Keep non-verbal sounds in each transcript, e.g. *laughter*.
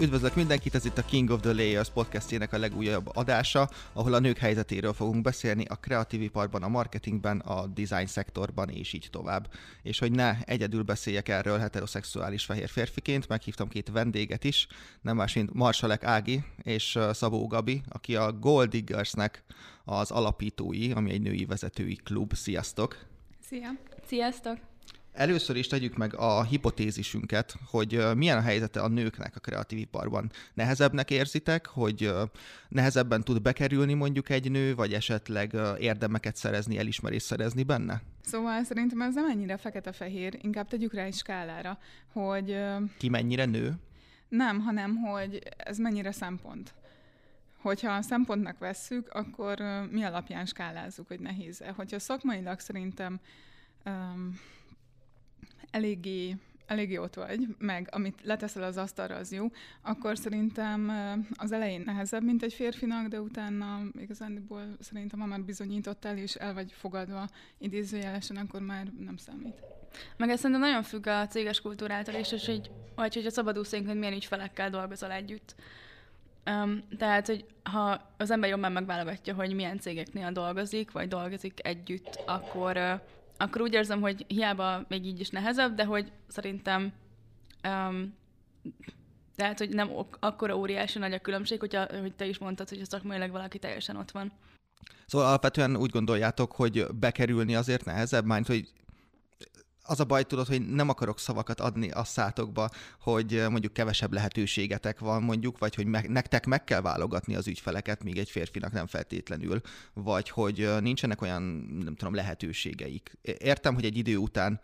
Üdvözlök mindenkit, ez itt a King of the Layers podcastjének a legújabb adása, ahol a nők helyzetéről fogunk beszélni a kreatív iparban, a marketingben, a design szektorban és így tovább. És hogy ne egyedül beszéljek erről heteroszexuális fehér férfiként, meghívtam két vendéget is, nem más, mint Marsalek Ági és Szabó Gabi, aki a Gold Diggersnek az alapítói, ami egy női vezetői klub. Sziasztok! Szia! Sziasztok! Először is tegyük meg a hipotézisünket, hogy milyen a helyzete a nőknek a kreatív iparban. Nehezebbnek érzitek, hogy nehezebben tud bekerülni mondjuk egy nő, vagy esetleg érdemeket szerezni, elismerést szerezni benne? Szóval szerintem ez nem ennyire fekete-fehér, inkább tegyük rá egy skálára, hogy... Ki mennyire nő? Nem, hanem hogy ez mennyire szempont. Hogyha a szempontnak vesszük, akkor mi alapján skálázzuk, hogy nehéz-e. Hogyha szakmailag szerintem um, eléggé, eléggé ott vagy, meg amit leteszel az asztalra, az jó, akkor szerintem az elején nehezebb, mint egy férfinak, de utána igazándiból szerintem, ha már bizonyítottál és el vagy fogadva idézőjelesen, akkor már nem számít. Meg ez szerintem nagyon függ a céges kultúrától és hogy, vagy hogy a szabadúszénk, hogy milyen ügyfelekkel dolgozol együtt. Um, tehát, hogy ha az ember jobban megválogatja, hogy milyen cégeknél dolgozik, vagy dolgozik együtt, akkor uh, akkor úgy érzem, hogy hiába még így is nehezebb, de hogy szerintem um, tehát, hogy nem ok- akkora óriási nagy a különbség, hogyha, hogy te is mondtad, hogy szakmailag valaki teljesen ott van. Szóval alapvetően úgy gondoljátok, hogy bekerülni azért nehezebb, mert hogy az a baj, tudod, hogy nem akarok szavakat adni a szátokba, hogy mondjuk kevesebb lehetőségetek van mondjuk, vagy hogy me- nektek meg kell válogatni az ügyfeleket, míg egy férfinak nem feltétlenül, vagy hogy nincsenek olyan, nem tudom, lehetőségeik. Értem, hogy egy idő után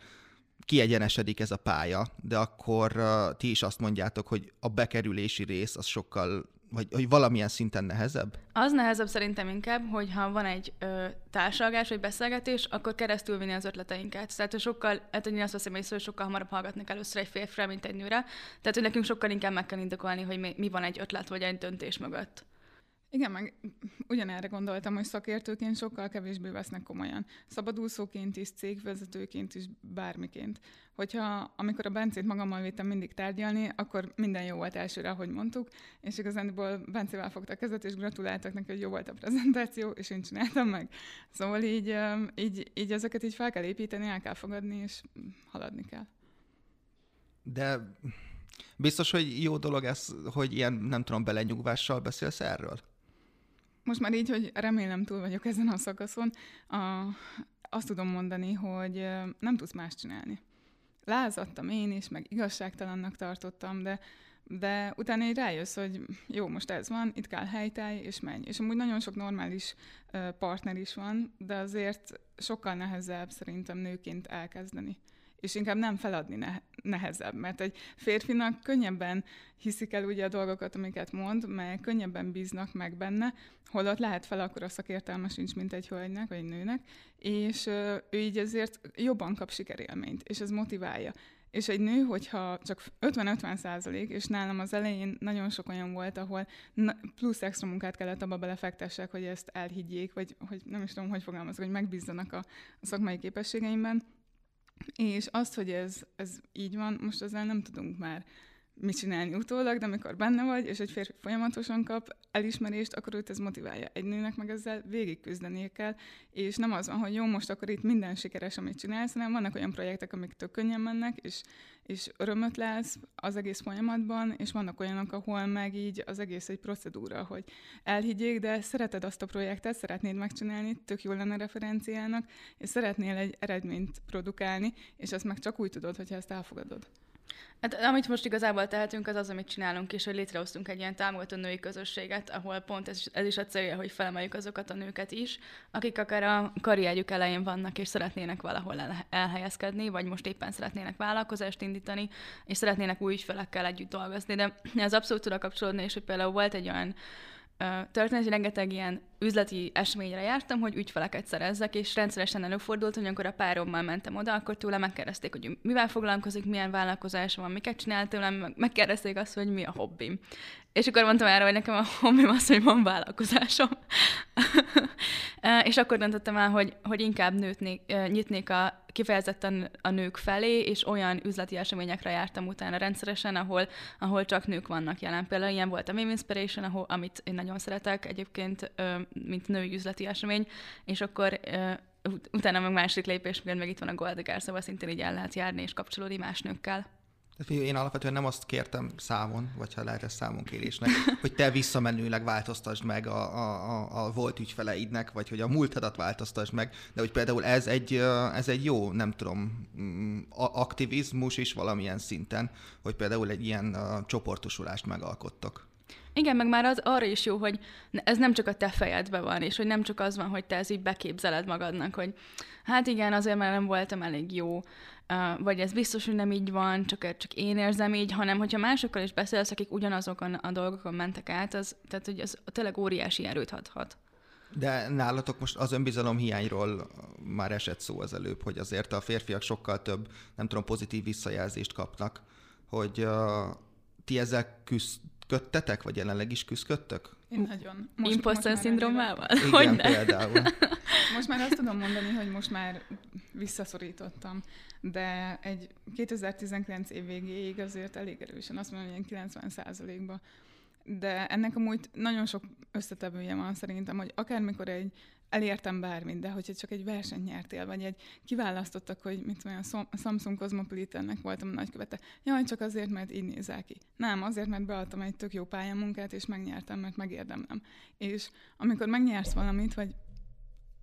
kiegyenesedik ez a pálya, de akkor ti is azt mondjátok, hogy a bekerülési rész az sokkal vagy hogy valamilyen szinten nehezebb? Az nehezebb szerintem inkább, hogy ha van egy ö, társalgás vagy beszélgetés, akkor keresztül vinni az ötleteinket. Tehát hogy sokkal, hát én azt veszem észre, hogy sokkal hamarabb hallgatnak először egy férfire, mint egy nőre. Tehát, hogy nekünk sokkal inkább meg kell indokolni, hogy mi, mi van egy ötlet vagy egy döntés mögött. Igen, meg ugyanerre gondoltam, hogy szakértőként sokkal kevésbé vesznek komolyan. Szabadúszóként is, cégvezetőként is, bármiként. Hogyha amikor a Bencét magammal vittem mindig tárgyalni, akkor minden jó volt elsőre, ahogy mondtuk, és igazándiból Bencével fogta a kezet, és gratuláltak neki, hogy jó volt a prezentáció, és én csináltam meg. Szóval így, így, így ezeket így fel kell építeni, el kell fogadni, és haladni kell. De biztos, hogy jó dolog ez, hogy ilyen, nem tudom, belenyugvással beszélsz erről? Most már így, hogy remélem túl vagyok ezen a szakaszon, a, azt tudom mondani, hogy nem tudsz más csinálni. Lázadtam én is, meg igazságtalannak tartottam, de, de utána így rájössz, hogy jó, most ez van, itt kell helytáj, és menj. És amúgy nagyon sok normális partner is van, de azért sokkal nehezebb szerintem nőként elkezdeni és inkább nem feladni ne- nehezebb, mert egy férfinak könnyebben hiszik el ugye a dolgokat, amiket mond, mert könnyebben bíznak meg benne, holott lehet fel akkor a szakértelme sincs, mint egy hölgynek vagy egy nőnek, és ő így ezért jobban kap sikerélményt, és ez motiválja. És egy nő, hogyha csak 50-50 százalék, és nálam az elején nagyon sok olyan volt, ahol plusz extra munkát kellett abba belefektessek, hogy ezt elhiggyék, vagy hogy nem is tudom, hogy fogalmazok, hogy megbízzanak a, a szakmai képességeimben, és azt, hogy ez, ez így van, most ezzel nem tudunk már mit csinálni utólag, de amikor benne vagy, és egy férfi folyamatosan kap elismerést, akkor őt ez motiválja. Egy nőnek meg ezzel végig küzdenie kell, és nem az van, hogy jó, most akkor itt minden sikeres, amit csinálsz, hanem vannak olyan projektek, amik tök könnyen mennek, és, és örömöt látsz az egész folyamatban, és vannak olyanok, ahol meg így az egész egy procedúra, hogy elhiggyék, de szereted azt a projektet, szeretnéd megcsinálni, tök jó lenne referenciának, és szeretnél egy eredményt produkálni, és ezt meg csak úgy tudod, hogyha ezt elfogadod. Hát amit most igazából tehetünk, az az, amit csinálunk, és hogy létrehoztunk egy ilyen támogató női közösséget, ahol pont ez, ez is a célja, hogy felemeljük azokat a nőket is, akik akár a karrierjük elején vannak, és szeretnének valahol el, elhelyezkedni, vagy most éppen szeretnének vállalkozást indítani, és szeretnének új ügyfelekkel együtt dolgozni. De ez abszolút tud kapcsolódni, és hogy például volt egy olyan történet, rengeteg ilyen üzleti eseményre jártam, hogy ügyfeleket szerezzek, és rendszeresen előfordult, hogy amikor a párommal mentem oda, akkor tőle megkérdezték, hogy mivel foglalkozik, milyen vállalkozása van, miket csinál tőlem, megkérdezték azt, hogy mi a hobbim. És akkor mondtam erre, hogy nekem a hobbim az, hogy van vállalkozásom. *laughs* És akkor döntöttem el, hogy, hogy inkább nőtnék, nyitnék a, kifejezetten a nők felé, és olyan üzleti eseményekre jártam utána rendszeresen, ahol, ahol csak nők vannak jelen. Például ilyen volt a Meme Inspiration, ahol, amit én nagyon szeretek egyébként, mint női üzleti esemény, és akkor utána meg másik lépés, meg itt van a Goldegár, szóval szintén így el lehet járni és kapcsolódni más nőkkel. Én alapvetően nem azt kértem számon, vagy ha lehet ezt számon kérésnek, *laughs* hogy te visszamenőleg változtasd meg a, a, a, volt ügyfeleidnek, vagy hogy a múltadat változtasd meg, de hogy például ez egy, ez egy jó, nem tudom, mm, aktivizmus is valamilyen szinten, hogy például egy ilyen csoportosulást megalkottok. Igen, meg már az arra is jó, hogy ez nem csak a te fejedben van, és hogy nem csak az van, hogy te ez így beképzeled magadnak, hogy hát igen, azért mert nem voltam elég jó, vagy ez biztos, hogy nem így van, csak, csak én érzem így, hanem hogyha másokkal is beszélsz, akik ugyanazokon a dolgokon mentek át, az, tehát hogy az tényleg óriási erőt adhat. De nálatok most az önbizalom hiányról már esett szó az előbb, hogy azért a férfiak sokkal több, nem tudom, pozitív visszajelzést kapnak, hogy uh, ti ezzel küzdködtetek, vagy jelenleg is küzdködtök? Én nagyon. Imposter szindrómával? Igen, például. *laughs* Most már azt tudom mondani, hogy most már visszaszorítottam, de egy 2019 év végéig azért elég erősen, azt mondom, hogy 90 ba de ennek amúgy nagyon sok összetevője van szerintem, hogy akármikor egy elértem bármit, de hogyha csak egy versenyt nyertél, vagy egy kiválasztottak, hogy tudom, a Samsung Cosmopolitannek voltam a nagykövete. Jaj, csak azért, mert így nézel ki. Nem, azért, mert beadtam egy tök jó pályamunkát, és megnyertem, mert megérdemlem. És amikor megnyersz valamit, vagy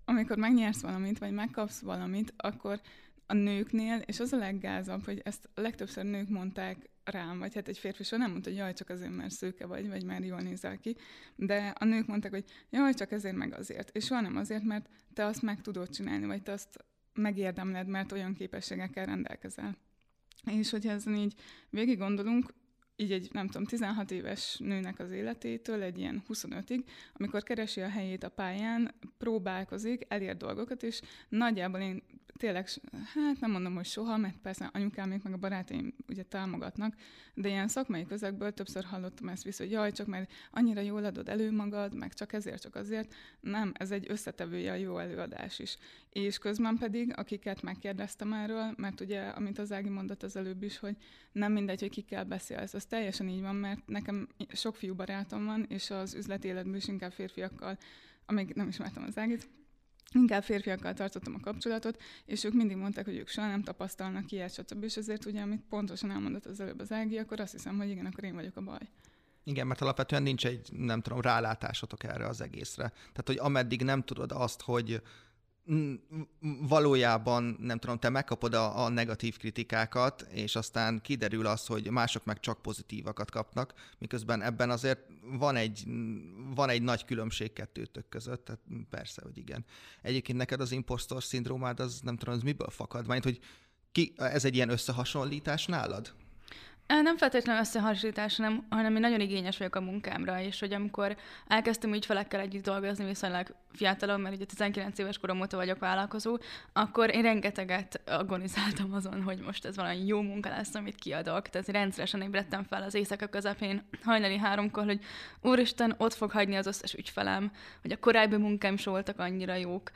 amikor megnyersz valamit, vagy megkapsz valamit, akkor a nőknél, és az a leggázabb, hogy ezt legtöbbször nők mondták rám, vagy hát egy férfi soha nem mondta, hogy jaj, csak azért, mert szőke vagy, vagy már jól nézel ki, de a nők mondták, hogy jaj, csak ezért, meg azért. És soha nem azért, mert te azt meg tudod csinálni, vagy te azt megérdemled, mert olyan képességekkel rendelkezel. És hogyha ezen így végig gondolunk, így egy, nem tudom, 16 éves nőnek az életétől egy ilyen 25-ig, amikor keresi a helyét a pályán, próbálkozik, elér dolgokat, és nagyjából én tényleg, hát nem mondom, hogy soha, mert persze anyukám meg a barátaim ugye támogatnak, de ilyen szakmai közegből többször hallottam ezt vissza, hogy jaj, csak mert annyira jól adod elő magad, meg csak ezért, csak azért. Nem, ez egy összetevője a jó előadás is. És közben pedig, akiket megkérdeztem erről, mert ugye, amit az Ági mondott az előbb is, hogy nem mindegy, hogy kikkel beszélsz, az teljesen így van, mert nekem sok fiú barátom van, és az üzleti életben is inkább férfiakkal, amíg nem ismertem az Ágit, inkább férfiakkal tartottam a kapcsolatot, és ők mindig mondták, hogy ők soha nem tapasztalnak ilyet, stb. És azért ugye, amit pontosan elmondott az előbb az Ági, akkor azt hiszem, hogy igen, akkor én vagyok a baj. Igen, mert alapvetően nincs egy, nem tudom, rálátásotok erre az egészre. Tehát, hogy ameddig nem tudod azt, hogy valójában, nem tudom, te megkapod a, a negatív kritikákat, és aztán kiderül az, hogy mások meg csak pozitívakat kapnak, miközben ebben azért van egy, van egy nagy különbség kettőtök között, tehát persze, hogy igen. Egyébként neked az impostor szindrómád, az nem tudom, az miből fakad? Majd, hogy ki, ez egy ilyen összehasonlítás nálad? Nem feltétlenül összehasonlítás, hanem, hanem én nagyon igényes vagyok a munkámra, és hogy amikor elkezdtem ügyfelekkel együtt dolgozni viszonylag fiatalon, mert ugye 19 éves korom óta vagyok vállalkozó, akkor én rengeteget agonizáltam azon, hogy most ez valami jó munka lesz, amit kiadok. Tehát rendszeresen ébredtem fel az éjszaka közepén, hajnali háromkor, hogy úristen, ott fog hagyni az összes ügyfelem, hogy a korábbi munkám is voltak annyira jók,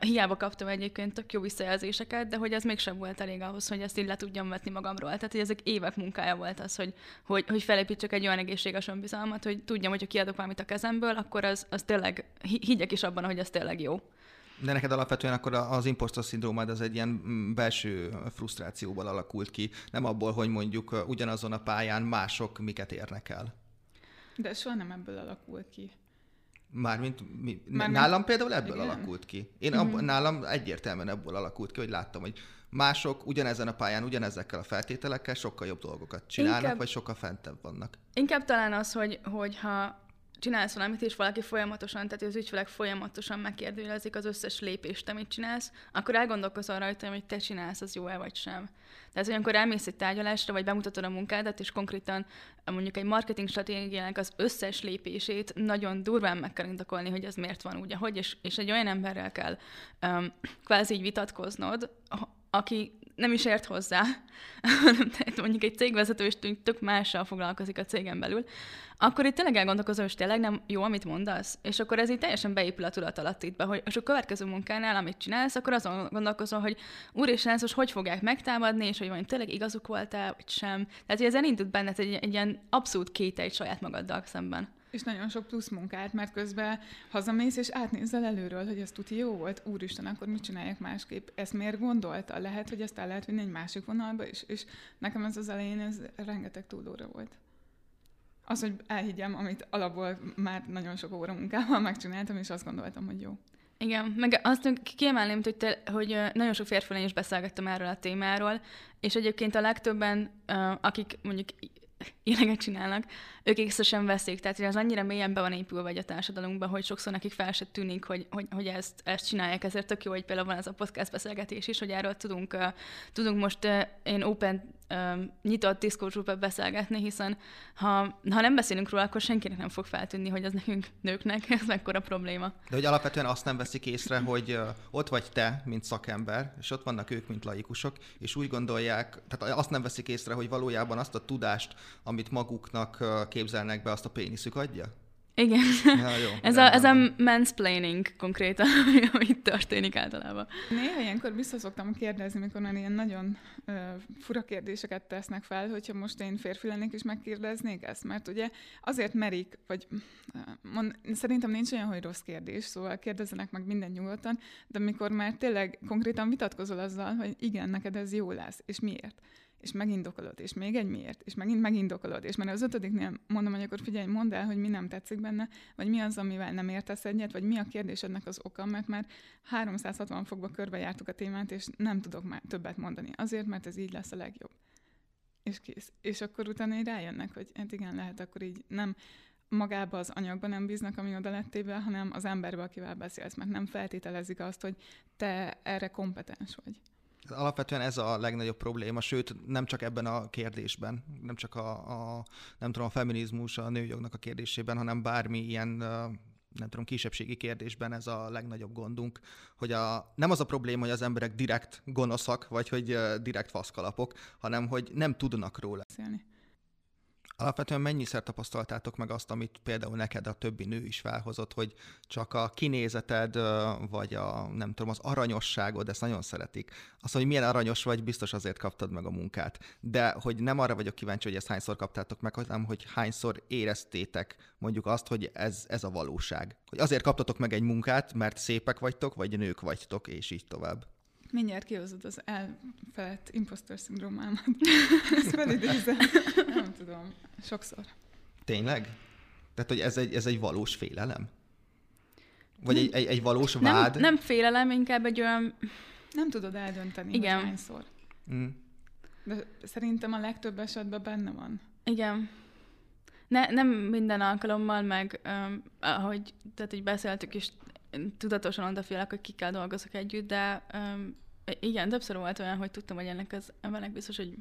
hiába kaptam egyébként tök jó visszajelzéseket, de hogy ez mégsem volt elég ahhoz, hogy ezt így le tudjam vetni magamról. Tehát, hogy ezek évek munkája volt az, hogy, hogy, hogy felépítsek egy olyan egészséges önbizalmat, hogy tudjam, hogy ha kiadok valamit a kezemből, akkor az, az tényleg, higgyek is abban, hogy ez tényleg jó. De neked alapvetően akkor az impostor szindrómád az egy ilyen mm, belső frusztrációból alakult ki, nem abból, hogy mondjuk ugyanazon a pályán mások miket érnek el. De soha nem ebből alakult ki. Mármint, mi, Mármint nálam például ebből igen. alakult ki. Én uh-huh. ab, nálam egyértelműen ebből alakult ki, hogy láttam, hogy mások ugyanezen a pályán, ugyanezekkel a feltételekkel sokkal jobb dolgokat csinálnak, inkább, vagy sokkal fentebb vannak. Inkább talán az, hogy, hogy ha csinálsz valamit, és valaki folyamatosan, tehát az ügyfelek folyamatosan megkérdőjelezik az összes lépést, amit csinálsz, akkor elgondolkozol rajta, hogy te csinálsz, az jó-e vagy sem. Tehát, hogy amikor elmész egy tárgyalásra, vagy bemutatod a munkádat, és konkrétan mondjuk egy marketing stratégiának az összes lépését nagyon durván meg kell indokolni, hogy ez miért van úgy, ahogy, és, és egy olyan emberrel kell um, kvázi így vitatkoznod, aki nem is ért hozzá, *laughs* tehát mondjuk egy cégvezető is tök mással foglalkozik a cégen belül, akkor itt tényleg elgondolkozom, hogy tényleg nem jó, amit mondasz, és akkor ez így teljesen beépül a tudatalattitba, hogy és a következő munkánál, amit csinálsz, akkor azon gondolkozol, hogy úr és most hogy fogják megtámadni, és hogy van tényleg igazuk volt-e, vagy sem. Tehát, hogy ez elindult benned egy, egy ilyen abszolút kételj saját magaddal szemben. És nagyon sok plusz munkát, mert közben hazamész, és átnézel előről, hogy ez tuti jó volt, úristen, akkor mit csináljak másképp? Ezt miért gondolta? Lehet, hogy ezt el lehet vinni egy másik vonalba is, és nekem ez az elején ez rengeteg túlóra volt. Az, hogy elhiggyem, amit alapból már nagyon sok óra munkával megcsináltam, és azt gondoltam, hogy jó. Igen, meg azt kiemelném, hogy, te, hogy nagyon sok férfival is beszélgettem erről a témáról, és egyébként a legtöbben, akik mondjuk ilyenek csinálnak, ők észre sem veszik. Tehát, hogy az annyira mélyen be van épülve vagy a társadalmunkban, hogy sokszor nekik fel se tűnik, hogy, hogy, hogy ezt, ezt csinálják. Ezért tök jó, hogy például van ez a podcast beszélgetés is, hogy erről tudunk, uh, tudunk most uh, én open nyitott Discord beszélgetni, hiszen ha, ha nem beszélünk róla, akkor senkinek nem fog feltűnni, hogy az nekünk nőknek ez mekkora probléma. De hogy alapvetően azt nem veszik észre, hogy ott vagy te, mint szakember, és ott vannak ők, mint laikusok, és úgy gondolják, tehát azt nem veszik észre, hogy valójában azt a tudást, amit maguknak képzelnek be, azt a péniszük adja? Igen. Ja, jó, *laughs* ez, a, ez a mansplaining konkrétan, *laughs* ami történik általában. Néha ilyenkor vissza szoktam kérdezni, mikor már ilyen nagyon uh, fura kérdéseket tesznek fel, hogyha most én férfi lennék és megkérdeznék ezt, mert ugye azért merik, vagy mond, szerintem nincs olyan, hogy rossz kérdés, szóval kérdezzenek meg minden nyugodtan, de mikor már tényleg konkrétan vitatkozol azzal, hogy igen, neked ez jó lesz, és miért? És megindokolod, és még egy miért, és megint megindokolod, és már az ötödiknél mondom, hogy akkor figyelj, mondd el, hogy mi nem tetszik benne, vagy mi az, amivel nem értesz egyet, vagy mi a kérdésednek az oka, mert már 360 fokba körbejártuk a témát, és nem tudok már többet mondani. Azért, mert ez így lesz a legjobb. És kész. És akkor utána így rájönnek, hogy hát igen, lehet akkor így nem magába az anyagba nem bíznak, ami oda lettével, hanem az emberbe, akivel beszélsz, mert nem feltételezik azt, hogy te erre kompetens vagy. Alapvetően ez a legnagyobb probléma, sőt nem csak ebben a kérdésben, nem csak a, a nem tudom, a feminizmus, a nőjognak a kérdésében, hanem bármi ilyen nem tudom, kisebbségi kérdésben ez a legnagyobb gondunk, hogy a, nem az a probléma, hogy az emberek direkt gonoszak, vagy hogy direkt faszkalapok, hanem hogy nem tudnak róla. Beszélni. Alapvetően mennyiszer tapasztaltátok meg azt, amit például neked a többi nő is felhozott, hogy csak a kinézeted, vagy a, nem tudom, az aranyosságod, ezt nagyon szeretik. Azt, hogy milyen aranyos vagy, biztos azért kaptad meg a munkát. De hogy nem arra vagyok kíváncsi, hogy ezt hányszor kaptátok meg, hanem hogy hányszor éreztétek mondjuk azt, hogy ez, ez a valóság. Hogy azért kaptatok meg egy munkát, mert szépek vagytok, vagy nők vagytok, és így tovább. Mindjárt kihozod az elfelett impostor szindrómámat. *laughs* Ezt felidézem. Nem tudom. Sokszor. Tényleg? Tehát, hogy ez egy, ez egy valós félelem? Vagy egy, egy, egy valós vád? Nem, nem félelem, inkább egy olyan... Nem tudod eldönteni, Igen. hogy hányszor. Mm. De szerintem a legtöbb esetben benne van. Igen. Ne, nem minden alkalommal, meg um, ahogy tehát így beszéltük is, tudatosan odafélek, hogy kikkel dolgozok együtt, de um, igen, többször volt olyan, hogy tudtam, hogy ennek az embernek biztos, hogy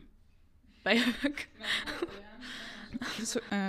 bejövök.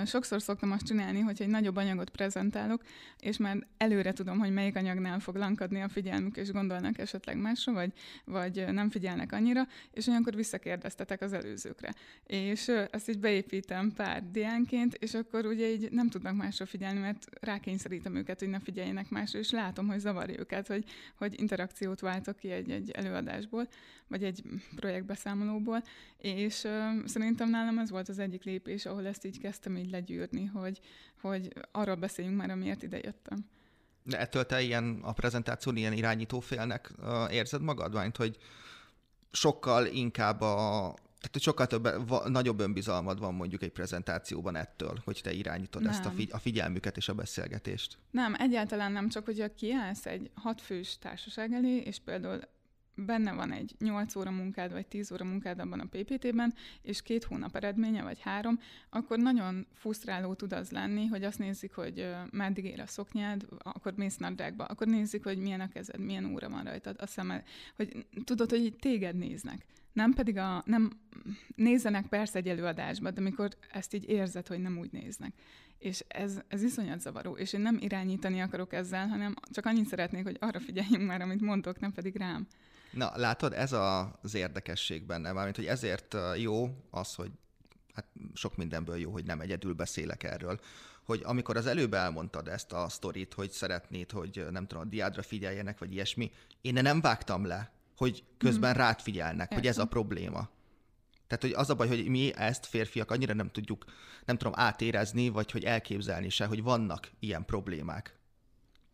Sokszor szoktam azt csinálni, hogy egy nagyobb anyagot prezentálok, és már előre tudom, hogy melyik anyagnál fog lankadni a figyelmük, és gondolnak esetleg másra, vagy, vagy nem figyelnek annyira, és olyankor visszakérdeztetek az előzőkre. És ezt így beépítem pár diánként, és akkor ugye így nem tudnak másra figyelni, mert rákényszerítem őket, hogy ne figyeljenek másra, és látom, hogy zavarja őket, hogy, hogy interakciót váltok ki egy, egy előadásból, vagy egy projektbeszámolóból, és uh, szerintem nálam ez volt az egyik lépés, ahol ezt így kezdtem így legyűrni, hogy, hogy arról beszéljünk már, amiért ide jöttem. De ettől te ilyen a prezentáción ilyen irányítófélnek uh, érzed magad? Mert hogy sokkal inkább a, tehát sokkal több, va, nagyobb önbizalmad van mondjuk egy prezentációban ettől, hogy te irányítod nem. ezt a, figy- a figyelmüket és a beszélgetést. Nem, egyáltalán nem, csak hogyha kiállsz egy hatfős társaság elé, és például benne van egy 8 óra munkád, vagy 10 óra munkád abban a PPT-ben, és két hónap eredménye, vagy három, akkor nagyon fusztráló tud az lenni, hogy azt nézik, hogy meddig ér a szoknyád, akkor mész nadrágba, akkor nézik, hogy milyen a kezed, milyen óra van rajtad, a szemed, hogy tudod, hogy téged néznek. Nem pedig a, nem nézzenek persze egy előadásba, de amikor ezt így érzed, hogy nem úgy néznek. És ez, ez iszonyat zavaró, és én nem irányítani akarok ezzel, hanem csak annyit szeretnék, hogy arra figyeljünk már, amit mondok, nem pedig rám. Na, látod, ez az érdekesség benne, mármint, hogy ezért jó az, hogy hát sok mindenből jó, hogy nem egyedül beszélek erről, hogy amikor az előbb elmondtad ezt a sztorit, hogy szeretnéd, hogy nem tudom, a diádra figyeljenek, vagy ilyesmi, én nem vágtam le, hogy közben mm. rád figyelnek, Értem. hogy ez a probléma. Tehát, hogy az a baj, hogy mi ezt férfiak annyira nem tudjuk, nem tudom, átérezni, vagy hogy elképzelni se, hogy vannak ilyen problémák.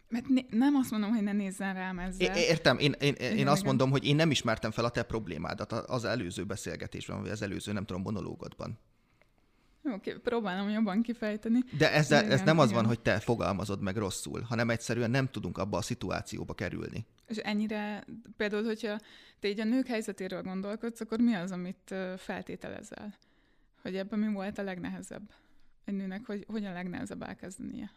Mert né- nem azt mondom, hogy ne nézzen rám ezzel. É- értem, én, én, én, én azt mondom, hogy én nem ismertem fel a te problémádat az előző beszélgetésben, vagy az előző, nem tudom, monológodban. Oké, okay, próbálom jobban kifejteni. De ezzel, igen, ez nem igen. az van, hogy te fogalmazod meg rosszul, hanem egyszerűen nem tudunk abba a szituációba kerülni. És ennyire, például, hogyha te így a nők helyzetéről gondolkodsz, akkor mi az, amit feltételezel? Hogy ebben mi volt a legnehezebb egy nőnek, hogy hogyan legnehezebb elkezdenie?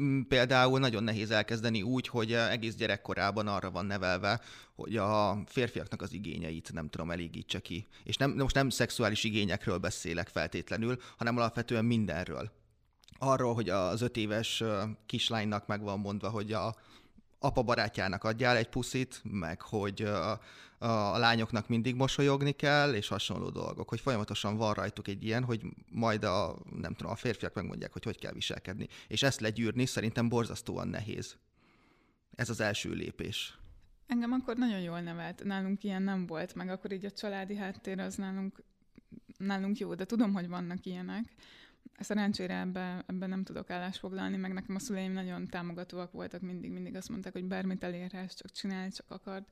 Mm, például nagyon nehéz elkezdeni úgy, hogy egész gyerekkorában arra van nevelve, hogy a férfiaknak az igényeit nem tudom elégítse ki. És nem, most nem szexuális igényekről beszélek feltétlenül, hanem alapvetően mindenről. Arról, hogy az öt éves kislánynak meg van mondva, hogy a apa barátjának adjál egy puszit, meg hogy a, lányoknak mindig mosolyogni kell, és hasonló dolgok, hogy folyamatosan van rajtuk egy ilyen, hogy majd a, nem tudom, a férfiak megmondják, hogy hogy kell viselkedni. És ezt legyűrni szerintem borzasztóan nehéz. Ez az első lépés. Engem akkor nagyon jól nevelt. Nálunk ilyen nem volt, meg akkor így a családi háttér az nálunk, nálunk jó, de tudom, hogy vannak ilyenek. Szerencsére ebben ebbe nem tudok állásfoglalni, meg nekem a szüleim nagyon támogatóak voltak mindig, mindig azt mondták, hogy bármit elérhetsz, csak csinálj, csak akard.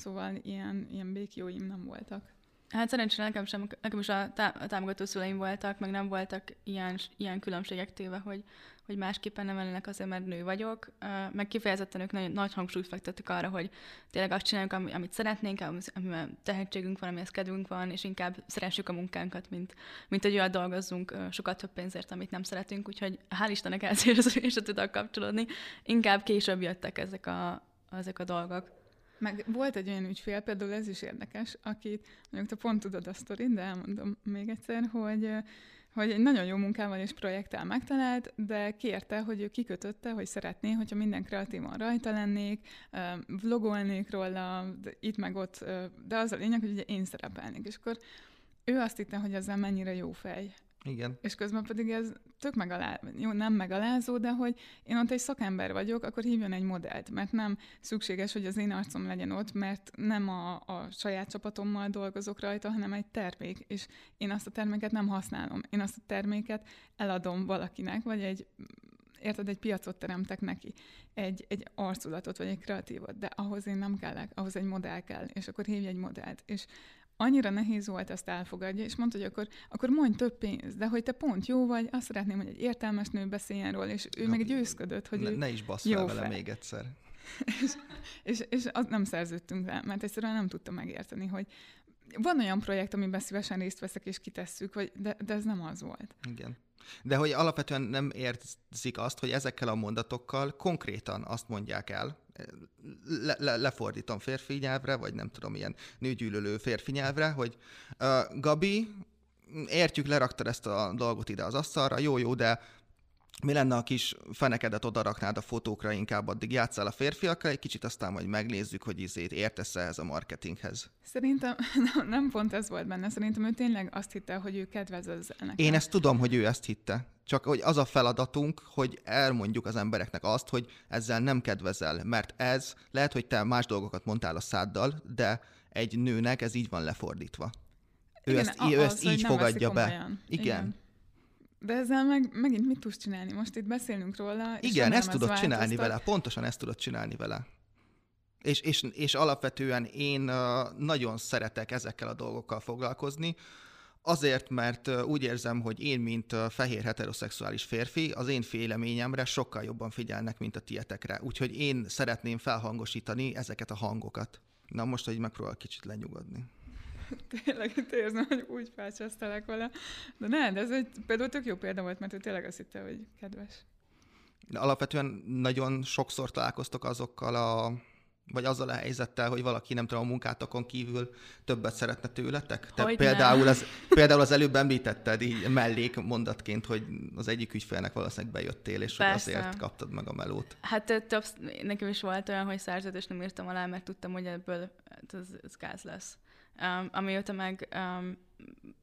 Szóval ilyen, ilyen békjóim nem voltak. Hát szerencsére nekem, sem, nekem is a, tá- a támogató szüleim voltak, meg nem voltak ilyen, ilyen különbségek téve, hogy, hogy másképpen nem lennének azért, mert nő vagyok. Meg kifejezetten ők nagyon nagy hangsúlyt fektettük arra, hogy tényleg azt csináljuk, amit szeretnénk, amiben tehetségünk van, amihez kedvünk van, és inkább szeressük a munkánkat, mint, mint hogy olyan dolgozzunk sokat több pénzért, amit nem szeretünk. Úgyhogy hál' Istennek *laughs* ezért és tudok kapcsolódni. Inkább később jöttek ezek a, ezek a dolgok. Meg volt egy olyan ügyfél, például ez is érdekes, akit, mondjuk te pont tudod a sztorit, de elmondom még egyszer, hogy hogy egy nagyon jó munkával és projekttel megtalált, de kérte, hogy ő kikötötte, hogy szeretné, hogyha minden kreatívan rajta lennék, vlogolnék róla, itt meg ott, de az a lényeg, hogy ugye én szerepelnék. És akkor ő azt hitte, hogy ezzel mennyire jó fej. Igen. És közben pedig ez tök megalá... jó, nem megalázó, de hogy én ott egy szakember vagyok, akkor hívjon egy modellt, mert nem szükséges, hogy az én arcom legyen ott, mert nem a, a saját csapatommal dolgozok rajta, hanem egy termék, és én azt a terméket nem használom. Én azt a terméket eladom valakinek, vagy egy érted, egy piacot teremtek neki, egy, egy arculatot, vagy egy kreatívot, de ahhoz én nem kellek, ahhoz egy modell kell, és akkor hívj egy modellt. És annyira nehéz volt ezt elfogadja, és mondta, hogy akkor, akkor mondj több pénzt, de hogy te pont jó vagy, azt szeretném, hogy egy értelmes nő beszéljen róla, és ő Na, meg győzködött, hogy ne, ő ne is bassz fel vele még egyszer. *laughs* és, és, és az nem szerződtünk le, mert egyszerűen nem tudta megérteni, hogy van olyan projekt, amiben szívesen részt veszek és kitesszük, vagy, de, de ez nem az volt. Igen. De hogy alapvetően nem érzik azt, hogy ezekkel a mondatokkal konkrétan azt mondják el, le, le, lefordítom férfi nyelvre, vagy nem tudom, ilyen nőgyűlölő férfi nyelvre, hogy uh, Gabi, értjük, leraktad ezt a dolgot ide az asztalra, jó, jó, de mi lenne, a kis fenekedet odaraknád a fotókra, inkább addig játszál a férfiakkal, egy kicsit aztán majd megnézzük, hogy izét értesz ehhez a marketinghez. Szerintem *laughs* nem pont ez volt benne, szerintem ő tényleg azt hitte, hogy ő kedvez ezzel nekem. Én ezt tudom, hogy ő ezt hitte. Csak hogy az a feladatunk, hogy elmondjuk az embereknek azt, hogy ezzel nem kedvezel, mert ez lehet, hogy te más dolgokat mondtál a száddal, de egy nőnek ez így van lefordítva. Ő Igen, ezt, az, ő ezt így fogadja be. Igen. Igen. De ezzel meg megint mit tudsz csinálni? Most itt beszélünk róla. És Igen, ezt tudod csinálni vele, pontosan ezt tudod csinálni vele. És, és, és alapvetően én nagyon szeretek ezekkel a dolgokkal foglalkozni, Azért, mert úgy érzem, hogy én, mint fehér heteroszexuális férfi, az én féleményemre sokkal jobban figyelnek, mint a tietekre. Úgyhogy én szeretném felhangosítani ezeket a hangokat. Na most, hogy megpróbál kicsit lenyugodni. *laughs* tényleg itt érzem, hogy úgy felcsesztelek vele. De ne, de ez egy például tök jó példa volt, mert ő tényleg azt hitte, hogy kedves. De alapvetően nagyon sokszor találkoztok azokkal a vagy azzal a helyzettel, hogy valaki nem tudom, a munkátokon kívül többet szeretne tőletek? Te Hogy például nem. az, például az előbb említetted így mellék mondatként, hogy az egyik ügyfélnek valószínűleg bejöttél, és hogy Persze. azért kaptad meg a melót. Hát több, nekem is volt olyan, hogy szerződést nem írtam alá, mert tudtam, hogy ebből hát ez, ez gáz lesz. Um, amióta meg um,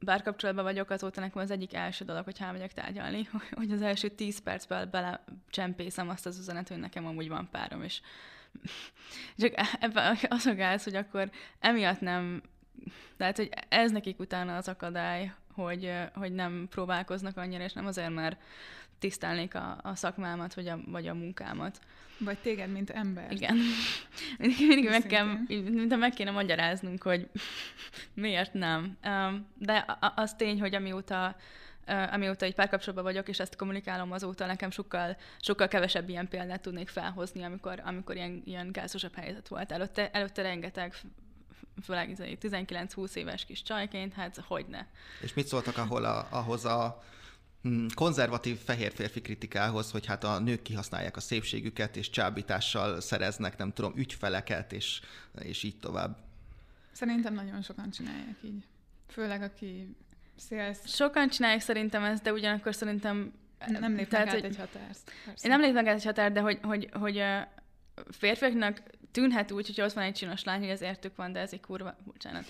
párkapcsolatban vagyok, azóta nekem az egyik első dolog, hogy elmegyek tárgyalni, *laughs* hogy az első tíz percben belecsempészem azt az üzenet, hogy nekem amúgy van párom, és *laughs* csak ebben *laughs* az a gáz, hogy akkor emiatt nem, tehát, hogy ez nekik utána az akadály, hogy, hogy nem próbálkoznak annyira, és nem azért, mert tisztelnék a, a szakmámat, vagy a, vagy a munkámat. Vagy téged, mint ember. Igen. *laughs* Mindig, mindig meg, kell, mintha meg kéne magyaráznunk, hogy *laughs* miért nem. Um, De az tény, hogy amióta amióta egy párkapcsolatban vagyok, és ezt kommunikálom azóta, nekem sokkal, sokkal kevesebb ilyen példát tudnék felhozni, amikor, amikor ilyen, ilyen gázosabb helyzet volt. Előtte, előtte rengeteg, főleg izé 19-20 éves kis csajként, hát hogy ne. És mit szóltak ahol a, ahhoz a konzervatív fehér férfi kritikához, hogy hát a nők kihasználják a szépségüket, és csábítással szereznek, nem tudom, ügyfeleket, és, és így tovább. Szerintem nagyon sokan csinálják így. Főleg, aki szélsz, Sokan csinálják szerintem ezt, de ugyanakkor szerintem... nem lépnek tehát, át hogy- egy határt. Persze. Én nem lépnek át egy határ, de hogy, hogy, hogy ö, férfiaknak tűnhet úgy, hogyha ott van egy csinos lány, hogy az értük van, de ez egy kurva, bocsánat,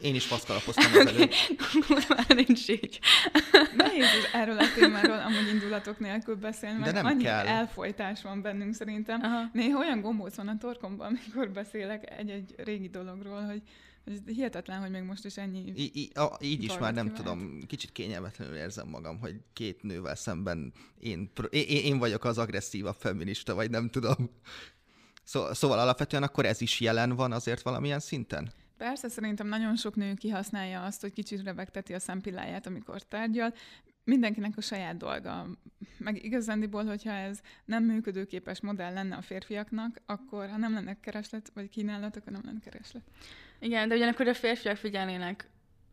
Én is paszkalapoztam az előbb. *laughs* kurva nincs így. Nehéz erről a témáról amúgy indulatok nélkül beszélni, De mert nem annyi kell. elfolytás van bennünk szerintem. Aha. Néha olyan gombóc van a torkomban, amikor beszélek egy-egy régi dologról, hogy, hogy hihetetlen, hogy még most is ennyi... Í- í- a, így is már nem kivált. tudom, kicsit kényelmetlenül érzem magam, hogy két nővel szemben én, pro- én, én vagyok az agresszívabb feminista, vagy nem tudom. Szó, szóval alapvetően akkor ez is jelen van azért valamilyen szinten? Persze, szerintem nagyon sok nő kihasználja azt, hogy kicsit rebegteti a szempilláját, amikor tárgyal. Mindenkinek a saját dolga. Meg igazándiból, hogyha ez nem működőképes modell lenne a férfiaknak, akkor ha nem lenne kereslet, vagy kínálat, akkor nem lenne kereslet. Igen, de ugyanakkor a férfiak figyelnének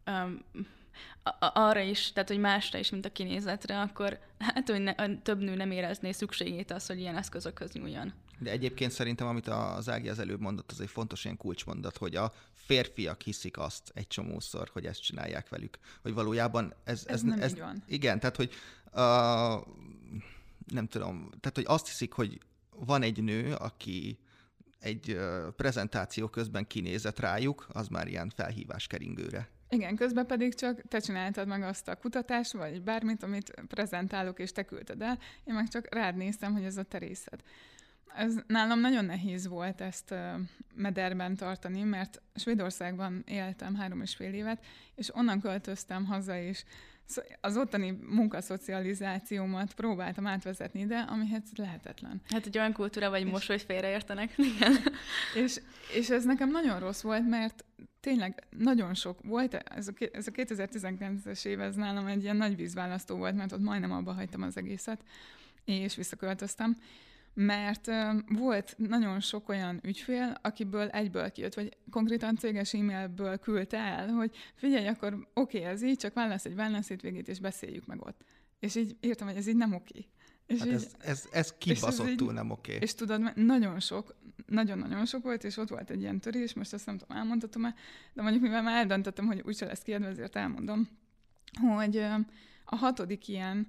um, arra is, tehát hogy másra is, mint a kinézetre, akkor hát, hogy ne, a több nő nem érezné szükségét az, hogy ilyen eszközökhöz nyúljon. De egyébként szerintem, amit az Ági az előbb mondott, az egy fontos ilyen kulcsmondat, hogy a férfiak hiszik azt egy csomószor, hogy ezt csinálják velük. Hogy valójában ez... Ez nem így van. Igen, tehát hogy uh, nem tudom, tehát hogy azt hiszik, hogy van egy nő, aki egy uh, prezentáció közben kinézett rájuk, az már ilyen felhívás keringőre. Igen, közben pedig csak te csináltad meg azt a kutatást, vagy bármit, amit prezentálok, és te küldted el. Én meg csak rád néztem, hogy ez a te részed. Ez nálam nagyon nehéz volt ezt mederben tartani, mert Svédországban éltem három és fél évet, és onnan költöztem haza is. Szó- Az ottani munkaszocializációmat próbáltam átvezetni ide, amihez lehetetlen. Hát egy olyan kultúra vagy most, hogy félreértenek. *laughs* Igen. És, és ez nekem nagyon rossz volt, mert tényleg nagyon sok volt, ez a, ez a 2019-es év, ez nálam egy ilyen nagy vízválasztó volt, mert ott majdnem abba hagytam az egészet, és visszaköltöztem, mert volt nagyon sok olyan ügyfél, akiből egyből kijött, vagy konkrétan céges e-mailből küldte el, hogy figyelj, akkor oké, okay, ez így, csak válasz egy wellness végét, és beszéljük meg ott. És így írtam, hogy ez így nem oké. És Hát így, ez, ez, ez kibaszottul nem oké. és tudod, nagyon sok, nagyon-nagyon sok volt, és ott volt egy ilyen törés, most azt nem tudom, elmondhatom-e, de mondjuk mivel már eldöntöttem, hogy úgyse lesz kiadva, ezért elmondom, hogy a hatodik ilyen,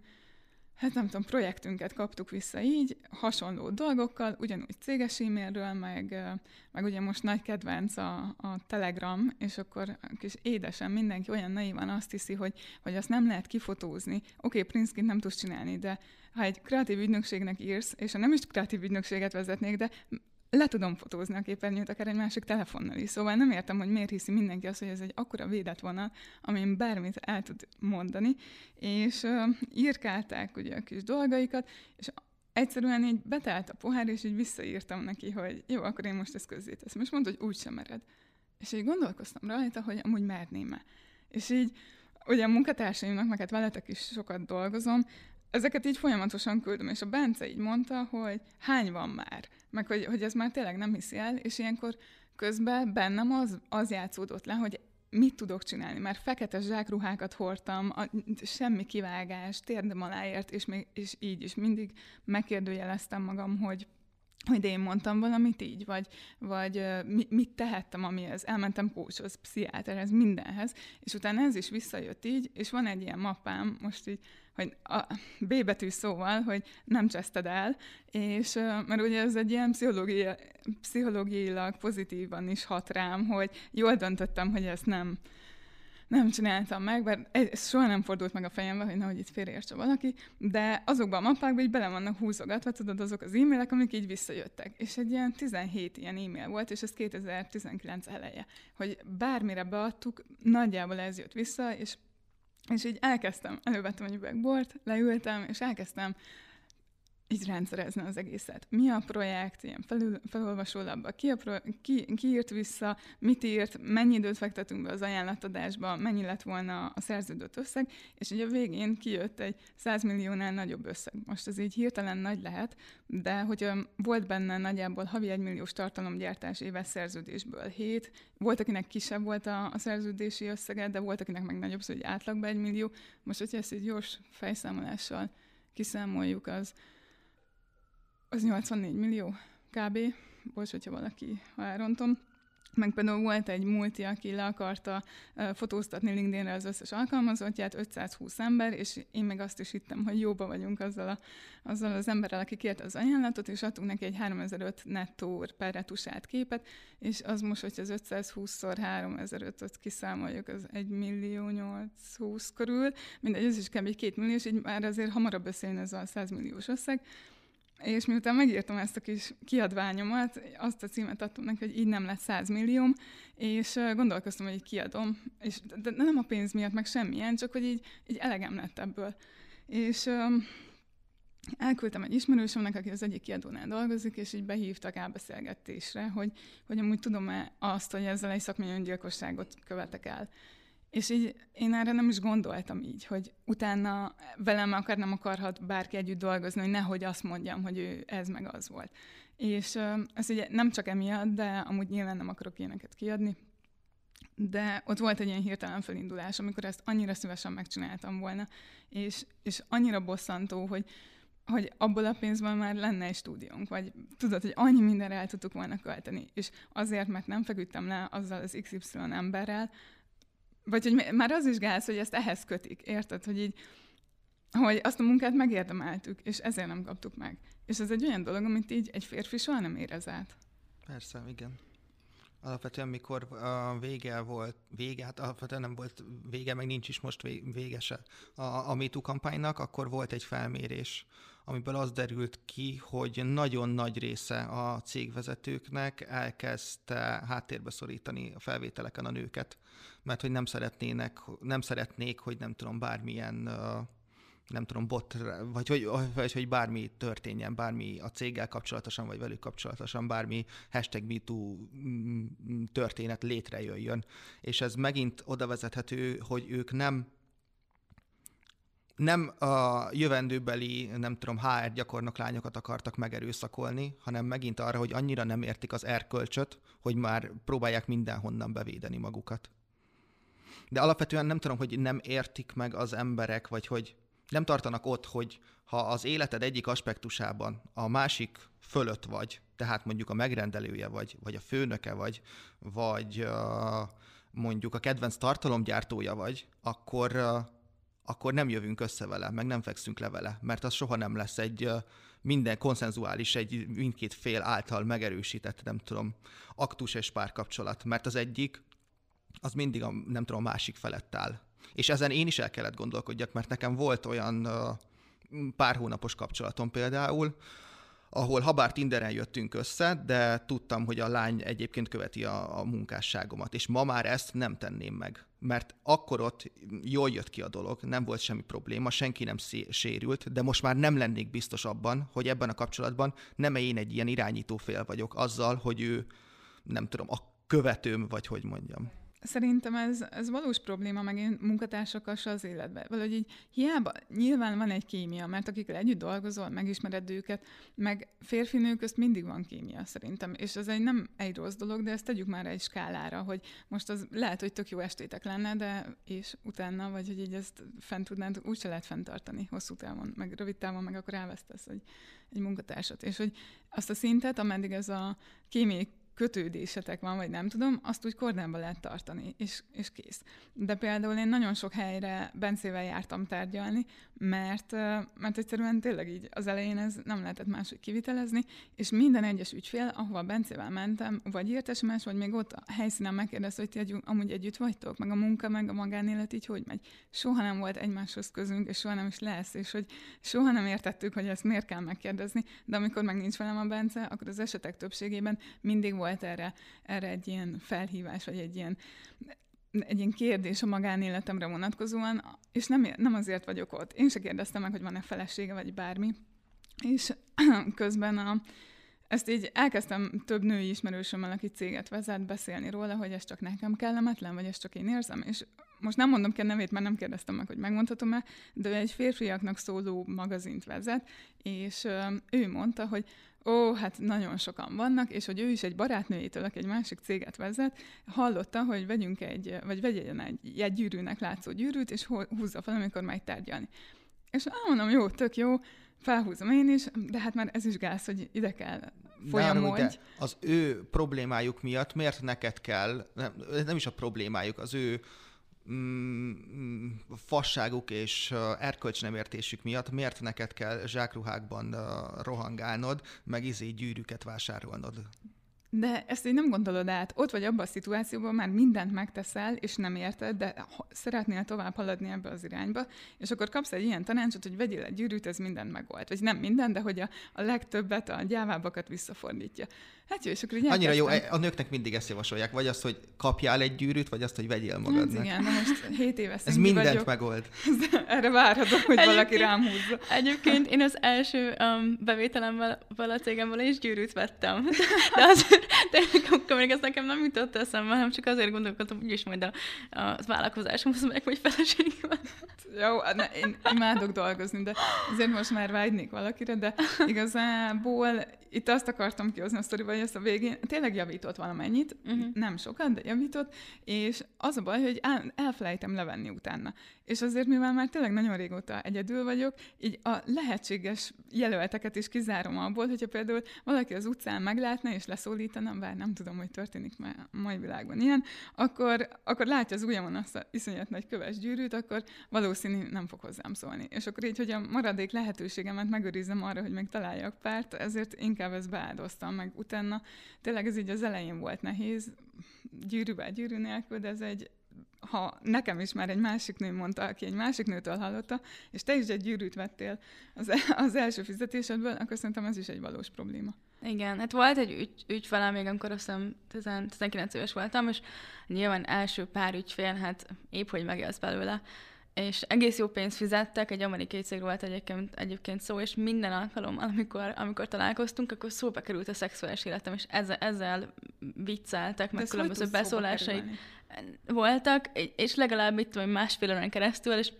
hát nem tudom, projektünket kaptuk vissza így, hasonló dolgokkal, ugyanúgy céges e-mailről, meg, meg ugye most nagy kedvenc a, a Telegram, és akkor kis édesen mindenki olyan naívan azt hiszi, hogy, hogy azt nem lehet kifotózni. Oké, okay, princkint nem tudsz csinálni, de ha egy kreatív ügynökségnek írsz, és ha nem is kreatív ügynökséget vezetnék, de le tudom fotózni a képernyőt akár egy másik telefonnal is. Szóval nem értem, hogy miért hiszi mindenki azt, hogy ez egy akkora védett vonal, amin bármit el tud mondani, és uh, írkálták ugye a kis dolgaikat, és egyszerűen így betelt a pohár, és így visszaírtam neki, hogy jó, akkor én most ezt közzéteszem. És mondta, hogy úgy sem mered. És így gondolkoztam rajta, hogy amúgy merném-e. És így ugye a munkatársaimnak, meg hát veletek is sokat dolgozom, ezeket így folyamatosan küldöm, és a Bence így mondta, hogy hány van már, meg hogy, hogy ez már tényleg nem hiszi el, és ilyenkor közben bennem az, az játszódott le, hogy mit tudok csinálni. Már fekete zsákruhákat hordtam, a, semmi kivágás, térdem aláért, és, még, és így is mindig megkérdőjeleztem magam, hogy hogy én mondtam valamit így, vagy, vagy mi, mit tehettem, amihez elmentem kócshoz, pszichiáterhez, mindenhez, és utána ez is visszajött így, és van egy ilyen mappám, most így, hogy a B betű szóval, hogy nem cseszted el, és mert ugye ez egy ilyen pszichológia, pszichológiailag pozitívan is hat rám, hogy jól döntöttem, hogy ezt nem, nem csináltam meg, bár ez soha nem fordult meg a fejembe, hogy nehogy itt félreértse valaki, de azokban a mappákban így bele vannak húzogatva, tudod, azok az e-mailek, amik így visszajöttek. És egy ilyen 17 ilyen e-mail volt, és ez 2019 eleje, hogy bármire beadtuk, nagyjából ez jött vissza, és és így elkezdtem, elővettem egy üvegbort, leültem, és elkezdtem így rendszerezni az egészet. Mi a projekt, ilyen felül, felolvasó labba, ki, pro, ki, ki írt vissza, mit írt, mennyi időt fektetünk be az ajánlatadásba, mennyi lett volna a szerződött összeg, és ugye a végén kijött egy 100 milliónál nagyobb összeg. Most ez így hirtelen nagy lehet, de hogyha volt benne nagyjából havi 1 milliós tartalomgyártás éves szerződésből 7, volt, akinek kisebb volt a, a szerződési összege, de volt, akinek meg nagyobb, szóval átlagban 1 millió. Most, hogyha ezt egy gyors fejszámolással kiszámoljuk, az az 84 millió kb. Bocs, hogyha valaki, ha elrontom. Meg például volt egy multi, aki le akarta uh, fotóztatni LinkedInre az összes alkalmazottját, 520 ember, és én meg azt is hittem, hogy jóba vagyunk azzal, a, azzal az emberrel, aki kérte az ajánlatot, és adtunk neki egy 3005 nettó per retusált képet, és az most, hogy az 520-szor 3005-öt kiszámoljuk, az 1 millió 820 körül, mindegy, ez is kb. 2 millió, és így már azért hamarabb beszélni ez a 100 milliós összeg, és miután megírtam ezt a kis kiadványomat, azt a címet adtam neki, hogy így nem lesz 100 millióm, és gondolkoztam, hogy így kiadom, és, de nem a pénz miatt, meg semmilyen, csak hogy így, így elegem lett ebből. És um, elküldtem egy ismerősömnek, aki az egyik kiadónál dolgozik, és így behívtak elbeszélgetésre, hogy, hogy amúgy tudom-e azt, hogy ezzel egy szakmai öngyilkosságot követek el. És így én erre nem is gondoltam így, hogy utána velem akar, nem akarhat bárki együtt dolgozni, hogy nehogy azt mondjam, hogy ő ez meg az volt. És ez ugye nem csak emiatt, de amúgy nyilván nem akarok ilyeneket kiadni, de ott volt egy ilyen hirtelen felindulás, amikor ezt annyira szívesen megcsináltam volna, és, és annyira bosszantó, hogy, hogy abból a pénzből már lenne egy stúdiónk, vagy tudod, hogy annyi mindenre el tudtuk volna költeni, és azért, mert nem feküdtem le azzal az XY emberrel, vagy hogy már az is gáz, hogy ezt ehhez kötik, érted? Hogy így, hogy azt a munkát megérdemeltük, és ezért nem kaptuk meg. És ez egy olyan dolog, amit így egy férfi soha nem érez át. Persze, igen. Alapvetően, mikor a vége volt, vége, hát alapvetően nem volt vége, meg nincs is most vége se a, a MeToo kampánynak, akkor volt egy felmérés, amiből az derült ki, hogy nagyon nagy része a cégvezetőknek elkezdte háttérbe szorítani a felvételeken a nőket, mert hogy nem szeretnének, nem szeretnék, hogy nem tudom, bármilyen nem tudom, bot, vagy hogy, vagy hogy bármi történjen, bármi a céggel kapcsolatosan, vagy velük kapcsolatosan, bármi hashtag MeToo mm, történet létrejöjjön. És ez megint oda vezethető, hogy ők nem nem a jövendőbeli, nem tudom, HR gyakornok lányokat akartak megerőszakolni, hanem megint arra, hogy annyira nem értik az erkölcsöt, hogy már próbálják mindenhonnan bevédeni magukat. De alapvetően nem tudom, hogy nem értik meg az emberek, vagy hogy nem tartanak ott, hogy ha az életed egyik aspektusában a másik fölött vagy, tehát mondjuk a megrendelője vagy, vagy a főnöke vagy, vagy mondjuk a kedvenc tartalomgyártója vagy, akkor, akkor nem jövünk össze vele, meg nem fekszünk le vele, mert az soha nem lesz egy minden konszenzuális, egy mindkét fél által megerősített, nem tudom, aktus és párkapcsolat, mert az egyik az mindig a, nem tudom, a másik felett áll. És ezen én is el kellett gondolkodjak, mert nekem volt olyan pár hónapos kapcsolatom például, ahol habár Tinderen jöttünk össze, de tudtam, hogy a lány egyébként követi a, a munkásságomat, és ma már ezt nem tenném meg. Mert akkor ott jól jött ki a dolog, nem volt semmi probléma, senki nem sérült, de most már nem lennék biztos abban, hogy ebben a kapcsolatban nem én egy ilyen irányító fél vagyok azzal, hogy ő, nem tudom, a követőm, vagy hogy mondjam. Szerintem ez, ez valós probléma, meg én munkatársakkal se az életben. Valahogy így hiába, nyilván van egy kémia, mert akikkel együtt dolgozol, megismered őket, meg férfi-nő közt mindig van kémia szerintem, és ez egy nem egy rossz dolog, de ezt tegyük már egy skálára, hogy most az lehet, hogy tök jó estétek lenne, de és utána, vagy hogy így ezt fent tudnád, úgyse lehet fenntartani hosszú távon, meg rövid távon, meg akkor elvesztesz, hogy egy munkatársat, és hogy azt a szintet, ameddig ez a kémiai kötődésetek van, vagy nem tudom, azt úgy kordánba lehet tartani, és, és kész. De például én nagyon sok helyre Bencével jártam tárgyalni, mert, mert egyszerűen tényleg így az elején ez nem lehetett máshogy kivitelezni, és minden egyes ügyfél, ahova Bencével mentem, vagy írt SMS, vagy még ott a helyszínen megkérdezte, hogy ti amúgy együtt vagytok, meg a munka, meg a magánélet így hogy megy. Soha nem volt egymáshoz közünk, és soha nem is lesz, és hogy soha nem értettük, hogy ezt miért kell megkérdezni, de amikor meg nincs velem a Bence, akkor az esetek többségében mindig volt erre, erre egy ilyen felhívás, vagy egy ilyen egy ilyen kérdés a magánéletemre vonatkozóan, és nem, nem azért vagyok ott. Én se kérdeztem meg, hogy van-e felesége, vagy bármi. És *clears throat* közben a, ezt így elkezdtem több női ismerősömmel, aki céget vezet, beszélni róla, hogy ez csak nekem kellemetlen, vagy ez csak én érzem, és most nem mondom ki a nevét, mert nem kérdeztem meg, hogy megmondhatom-e, de egy férfiaknak szóló magazint vezet, és ő mondta, hogy ó, hát nagyon sokan vannak, és hogy ő is egy barátnőjétől, aki egy másik céget vezet, hallotta, hogy vegyünk egy, vagy vegyen egy, egy gyűrűnek látszó gyűrűt, és húzza fel, amikor majd tárgyalni. És mondom, jó, tök jó, felhúzom én is, de hát már ez is gáz, hogy ide kell folyamodj. Az ő problémájuk miatt miért neked kell, nem, nem is a problémájuk, az ő mm, fasságuk és erkölcs nem értésük miatt miért neked kell zsákruhákban rohangálnod, meg izé gyűrűket vásárolnod? De ezt így nem gondolod át. Ott vagy abban a szituációban, már mindent megteszel, és nem érted, de szeretnél tovább haladni ebbe az irányba, és akkor kapsz egy ilyen tanácsot, hogy vegyél egy gyűrűt, ez mindent megold. Vagy nem minden, de hogy a, a legtöbbet, a gyávábbakat visszafordítja. Hát jó, és akkor így Annyira jó, a nőknek mindig ezt javasolják, vagy azt, hogy kapjál egy gyűrűt, vagy azt, hogy vegyél magadnak. Hát igen, na most 7 éves Ez mindent vagyok. megold. Erre várhatom, hogy egyébként, valaki rám húzza. Egyébként én az első um, bevételemmel a cégemmel is gyűrűt vettem. *laughs* De, az, *laughs* de akkor még ez nekem nem jutott eszembe, hanem csak azért gondolkodtam, hogy is majd a, a vállalkozásomhoz meg, hogy feleség van. *laughs* Jó, ne, én imádok dolgozni, de azért most már vágynék valakire, de *laughs* igazából itt azt akartam kihozni a sztoriba, hogy ezt a végén tényleg javított valamennyit, uh-huh. nem sokat, de javított, és az a baj, hogy el, elfelejtem levenni utána. És azért, mivel már tényleg nagyon régóta egyedül vagyok, így a lehetséges jelölteket is kizárom abból, hogyha például valaki az utcán meglátna és leszólítana, bár nem tudom, hogy történik már a mai világban ilyen, akkor, akkor látja az ujjamon azt a iszonyat nagy köves gyűrűt, akkor valószínű nem fog hozzám szólni. És akkor így, hogy a maradék lehetőségemet megőrizzem arra, hogy meg találjak párt, ezért inkább ezt beáldoztam, meg utána tényleg ez így az elején volt nehéz, gyűrűvel gyűrű nélkül, de ez egy ha nekem is már egy másik nő mondta, aki egy másik nőtől hallotta, és te is egy gyűrűt vettél az, az első fizetésedből, akkor szerintem ez is egy valós probléma. Igen, hát volt egy ügy, ügyfelem még, amikor azt hiszem 19 éves voltam, és nyilván első pár ügyfél, hát épp hogy megélsz belőle, és egész jó pénzt fizettek, egy amerikai cég volt egyébként, egyébként szó, és minden alkalommal, amikor, amikor találkoztunk, akkor szóba került a szexuális életem, és ezzel, ezzel vicceltek, meg különböző beszólásaik voltak, és legalább itt tudom, másfél órán keresztül, és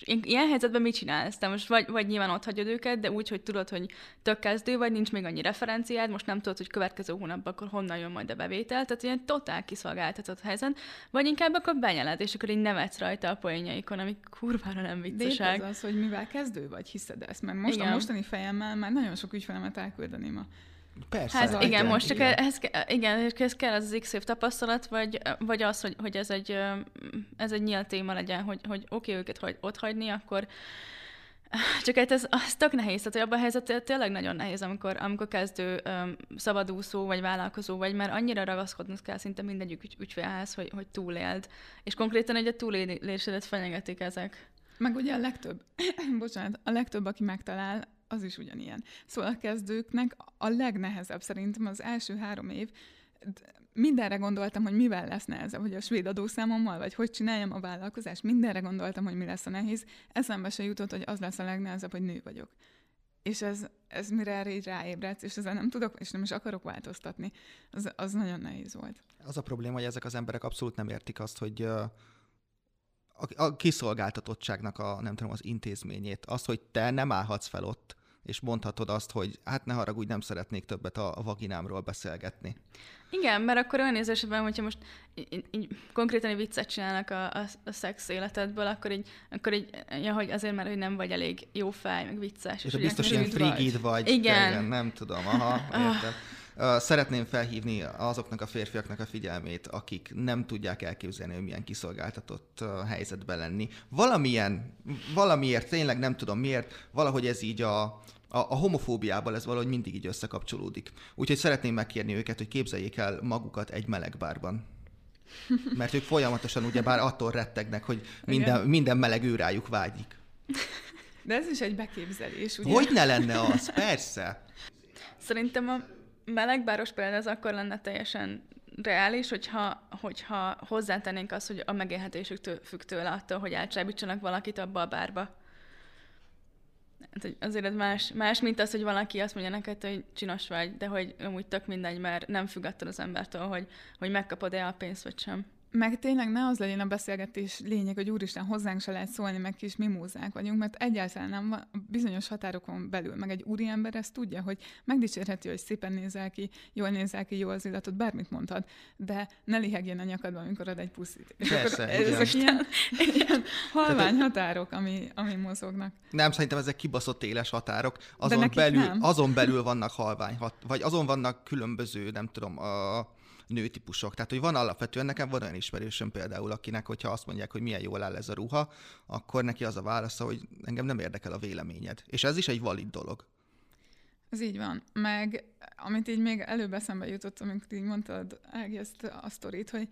és ilyen helyzetben mit csinálsz? Te most vagy, vagy nyilván ott hagyod őket, de úgy, hogy tudod, hogy tök kezdő vagy, nincs még annyi referenciád, most nem tudod, hogy következő hónapban akkor honnan jön majd a bevétel, tehát ilyen totál kiszolgáltatott helyzet, vagy inkább akkor benyeled, és akkor így nevetsz rajta a poénjaikon, ami kurvára nem viccesek. De az, hogy mivel kezdő vagy, hiszed ezt, mert most Igen. a mostani fejemmel már nagyon sok ügyfelemet elküldeném a Persze. Hát igen, igen, most csak igen. ehhez, igen, ez kell az x év tapasztalat, vagy, vagy az, hogy, hogy ez, egy, ez egy nyílt téma legyen, hogy, hogy oké okay, őket hogy ott hagyni, akkor *laughs* csak hát ez, az tök nehéz, tehát hogy abban a helyzet tényleg nagyon nehéz, amikor, amikor kezdő um, szabadúszó vagy vállalkozó vagy, mert annyira ragaszkodnod kell szinte mindegyik ügy, ügyfélhez, hogy, hogy túléld. És konkrétan egy a túlélésedet fenyegetik ezek. Meg ugye a legtöbb, *clears throat* bocsánat, a legtöbb, aki megtalál, az is ugyanilyen. Szóval a kezdőknek a legnehezebb szerintem az első három év, mindenre gondoltam, hogy mivel lesz nehezebb, hogy a svéd adószámommal, vagy hogy csináljam a vállalkozást, mindenre gondoltam, hogy mi lesz a nehéz. Eszembe se jutott, hogy az lesz a legnehezebb, hogy nő vagyok. És ez, ez mire erre így ráébredsz, és ezzel nem tudok, és nem is akarok változtatni, az, az nagyon nehéz volt. Az a probléma, hogy ezek az emberek abszolút nem értik azt, hogy a, a kiszolgáltatottságnak a, nem tudom, az intézményét, az, hogy te nem állhatsz fel ott, és mondhatod azt, hogy hát ne haragudj, nem szeretnék többet a, vaginámról beszélgetni. Igen, mert akkor olyan érzésben, hogyha most így, így konkrétan egy viccet csinálnak a, a, a szex életedből, akkor így, akkor így ja, hogy azért, mert hogy nem vagy elég jó fej, meg vicces. És, és biztos ilyen frigid vagy. vagy. Igen. igen. Nem tudom, aha, értem. Szeretném felhívni azoknak a férfiaknak a figyelmét, akik nem tudják elképzelni, hogy milyen kiszolgáltatott helyzetben lenni. Valamilyen, valamiért, tényleg nem tudom miért, valahogy ez így a, a, a homofóbiával ez valahogy mindig így összekapcsolódik. Úgyhogy szeretném megkérni őket, hogy képzeljék el magukat egy meleg bárban. Mert ők folyamatosan ugyebár attól rettegnek, hogy minden, minden meleg ő rájuk vágyik. De ez is egy beképzelés, ugye? Hogy ne lenne az? Persze. Szerintem a melegbáros példa az akkor lenne teljesen reális, hogyha, hogyha hozzátennénk azt, hogy a megélhetésük tő, függ tőle attól, hogy elcsábítsanak valakit abba a bárba. Hát, hogy azért ez más, más, mint az, hogy valaki azt mondja neked, hogy csinos vagy, de hogy amúgy tök mindegy, mert nem függ attól az embertől, hogy, hogy megkapod-e a pénzt, vagy sem meg tényleg ne az legyen a beszélgetés lényeg, hogy úristen, hozzánk se lehet szólni, meg kis mimózák vagyunk, mert egyáltalán nem van, bizonyos határokon belül, meg egy úriember ezt tudja, hogy megdicsérheti, hogy szépen nézel ki, jól nézel ki, jó az illatod, bármit mondhat, de ne lihegjen a nyakadban, amikor ad egy puszit. És Persze, akkor ezek ilyen, ilyen halvány határok, ami, ami mozognak. Nem, szerintem ezek kibaszott éles határok. Azon belül, nem. azon belül vannak halvány, hat, vagy azon vannak különböző, nem tudom, a nőtípusok. Tehát, hogy van alapvetően, nekem van olyan ismerősöm például, akinek, hogyha azt mondják, hogy milyen jól áll ez a ruha, akkor neki az a válasza, hogy engem nem érdekel a véleményed. És ez is egy valid dolog. Ez így van. Meg amit így még előbb eszembe jutott, amikor így mondtad Ági ezt a sztorit, hogy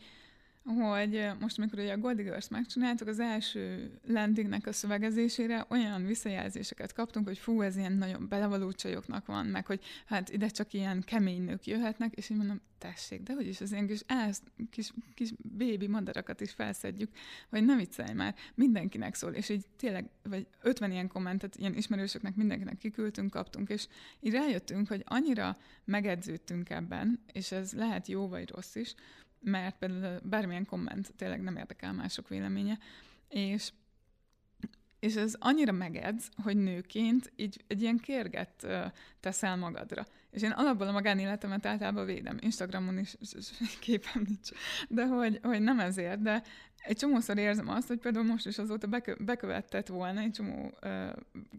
hogy most, amikor ugye a Goldie Girls megcsináltuk, az első landingnek a szövegezésére olyan visszajelzéseket kaptunk, hogy fú, ez ilyen nagyon belevaló csajoknak van, meg hogy hát ide csak ilyen kemény nők jöhetnek, és én mondom, tessék, de hogy is az ilyen kis, ász, kis, kis bébi madarakat is felszedjük, hogy nem viccelj már, mindenkinek szól, és így tényleg, vagy 50 ilyen kommentet ilyen ismerősöknek mindenkinek kiküldtünk, kaptunk, és így rájöttünk, hogy annyira megedződtünk ebben, és ez lehet jó vagy rossz is, mert például bármilyen komment tényleg nem érdekel mások véleménye, és és ez annyira megedz, hogy nőként így egy ilyen kérget teszel magadra. És én alapból a magánéletemet általában védem. Instagramon is képem nincs. De hogy, hogy nem ezért, de egy csomószor érzem azt, hogy például most is azóta bekö- bekövetett volna egy csomó uh,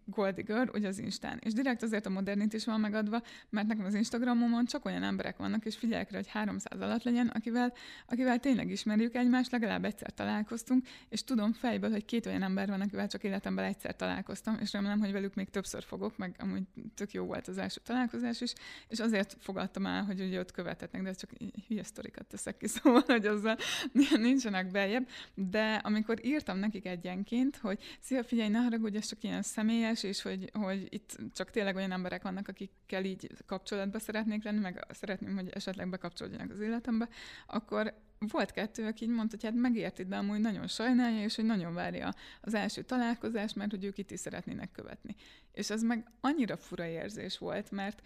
goldigör, ugye az Instán. És direkt azért a modernit is van megadva, mert nekem az Instagramomon csak olyan emberek vannak, és figyelek rá, hogy 300 alatt legyen, akivel, akivel tényleg ismerjük egymást, legalább egyszer találkoztunk, és tudom fejből, hogy két olyan ember van, akivel csak életemben egyszer találkoztam, és remélem, hogy velük még többször fogok, meg amúgy tök jó volt az első találkozás is, és azért fogadtam el, hogy ugye ott követetnek, de csak hülye sztorikat teszek ki, *laughs* szóval, hogy azzal *laughs* nincsenek beljebb, de amikor írtam nekik egyenként, hogy szia, figyelj, ne haragudj, ez csak ilyen személyes, és hogy, hogy itt csak tényleg olyan emberek vannak, akikkel így kapcsolatba szeretnék lenni, meg szeretném, hogy esetleg bekapcsolódjanak az életembe, akkor volt kettő, aki így mondta, hogy hát megérti, de amúgy nagyon sajnálja, és hogy nagyon várja az első találkozást, mert hogy ők itt is szeretnének követni. És az meg annyira fura érzés volt, mert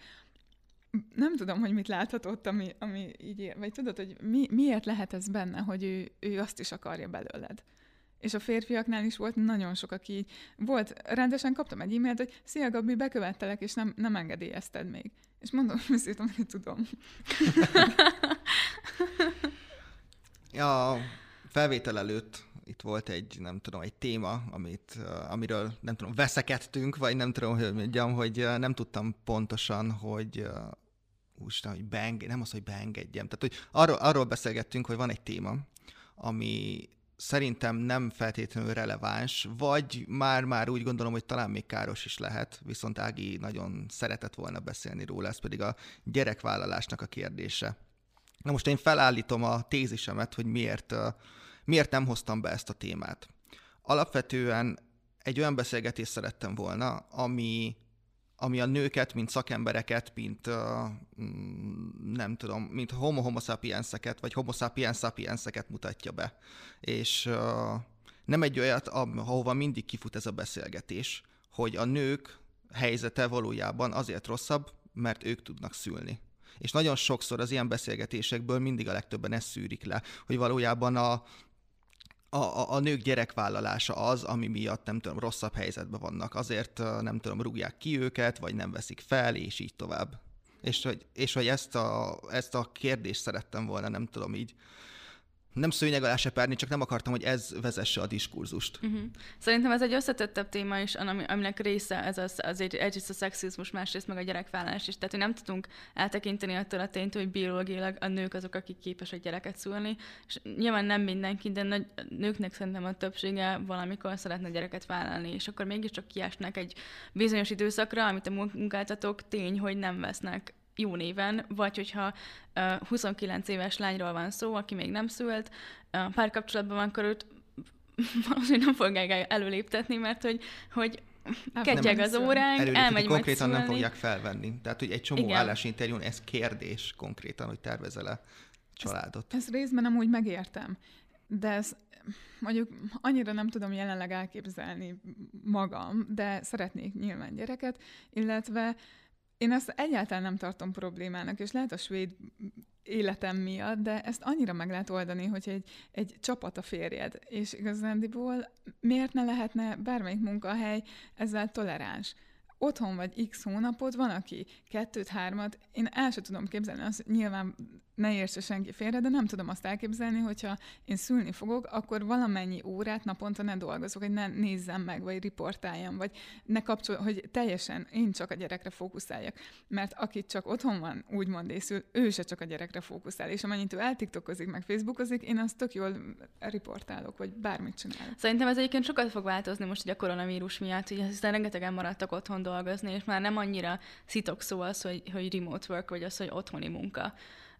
nem tudom, hogy mit láthatott, ami, ami így, vagy tudod, hogy mi, miért lehet ez benne, hogy ő, ő azt is akarja belőled. És a férfiaknál is volt nagyon sok, aki így volt, rendesen kaptam egy e-mailt, hogy szia Gabi, bekövettelek, és nem, nem engedélyezted még. És mondom, *laughs* hogy hogy tudom. *laughs* ja, felvétel előtt itt volt egy, nem tudom, egy téma, amit, amiről nem tudom, veszekedtünk, vagy nem tudom, hogy mondjam, hogy nem tudtam pontosan, hogy úristen, hogy beenge, nem az, hogy beengedjem. Tehát, hogy arról, arról beszélgettünk, hogy van egy téma, ami szerintem nem feltétlenül releváns, vagy már-már úgy gondolom, hogy talán még káros is lehet, viszont Ági nagyon szeretett volna beszélni róla, ez pedig a gyerekvállalásnak a kérdése. Na most én felállítom a tézisemet, hogy miért miért nem hoztam be ezt a témát. Alapvetően egy olyan beszélgetést szerettem volna, ami, ami a nőket, mint szakembereket, mint uh, nem tudom, mint homo homo sapienseket, vagy homo sapiens sapienseket mutatja be. És uh, nem egy olyat, ahova mindig kifut ez a beszélgetés, hogy a nők helyzete valójában azért rosszabb, mert ők tudnak szülni. És nagyon sokszor az ilyen beszélgetésekből mindig a legtöbben ezt szűrik le, hogy valójában a, a, a, a nők gyerekvállalása az, ami miatt nem tudom, rosszabb helyzetben vannak. Azért nem tudom, rúgják ki őket, vagy nem veszik fel, és így tovább. És hogy, és hogy ezt, a, ezt a kérdést szerettem volna, nem tudom így nem szőnyeg alá seperni, csak nem akartam, hogy ez vezesse a diskurzust. Uh-huh. Szerintem ez egy összetettebb téma is, ami, aminek része ez az, az egy, egyrészt a szexizmus, másrészt meg a gyerekvállás is. Tehát, hogy nem tudunk eltekinteni attól a tényt, hogy biológiailag a nők azok, akik képesek gyereket szülni, és nyilván nem mindenki, de nagy, nőknek szerintem a többsége valamikor szeretne gyereket vállalni, és akkor mégiscsak kiásnak egy bizonyos időszakra, amit a munkáltatók tény, hogy nem vesznek jó néven, vagy hogyha uh, 29 éves lányról van szó, aki még nem szült, uh, párkapcsolatban van, akkor őt *laughs* valószínűleg nem fogják előléptetni, mert hogy, hogy ketyeg az óránk, Előlépíti, elmegy konkrétan nem fogják felvenni. Tehát, hogy egy csomó Igen. állásinterjún ez kérdés konkrétan, hogy tervezel-e családot. Ezt, ezt részben nem úgy megértem, de ez mondjuk annyira nem tudom jelenleg elképzelni magam, de szeretnék nyilván gyereket, illetve én ezt egyáltalán nem tartom problémának, és lehet a svéd életem miatt, de ezt annyira meg lehet oldani, hogy egy, egy csapat a férjed, és igazándiból miért ne lehetne bármelyik munkahely ezzel toleráns? Otthon vagy x hónapot, van, aki kettőt, hármat, én el sem tudom képzelni, azt nyilván ne értse senki félre, de nem tudom azt elképzelni, hogyha én szülni fogok, akkor valamennyi órát naponta ne dolgozok, hogy ne nézzem meg, vagy riportáljam, vagy ne kapcsol, hogy teljesen én csak a gyerekre fókuszáljak. Mert aki csak otthon van, úgymond észül, ő se csak a gyerekre fókuszál. És amennyit ő eltiktokozik, meg facebookozik, én azt tök jól riportálok, vagy bármit csinálok. Szerintem ez egyébként sokat fog változni most hogy a koronavírus miatt, hogy hiszen rengetegen maradtak otthon dolgozni, és már nem annyira szitok szó az, hogy, hogy remote work, vagy az, hogy otthoni munka.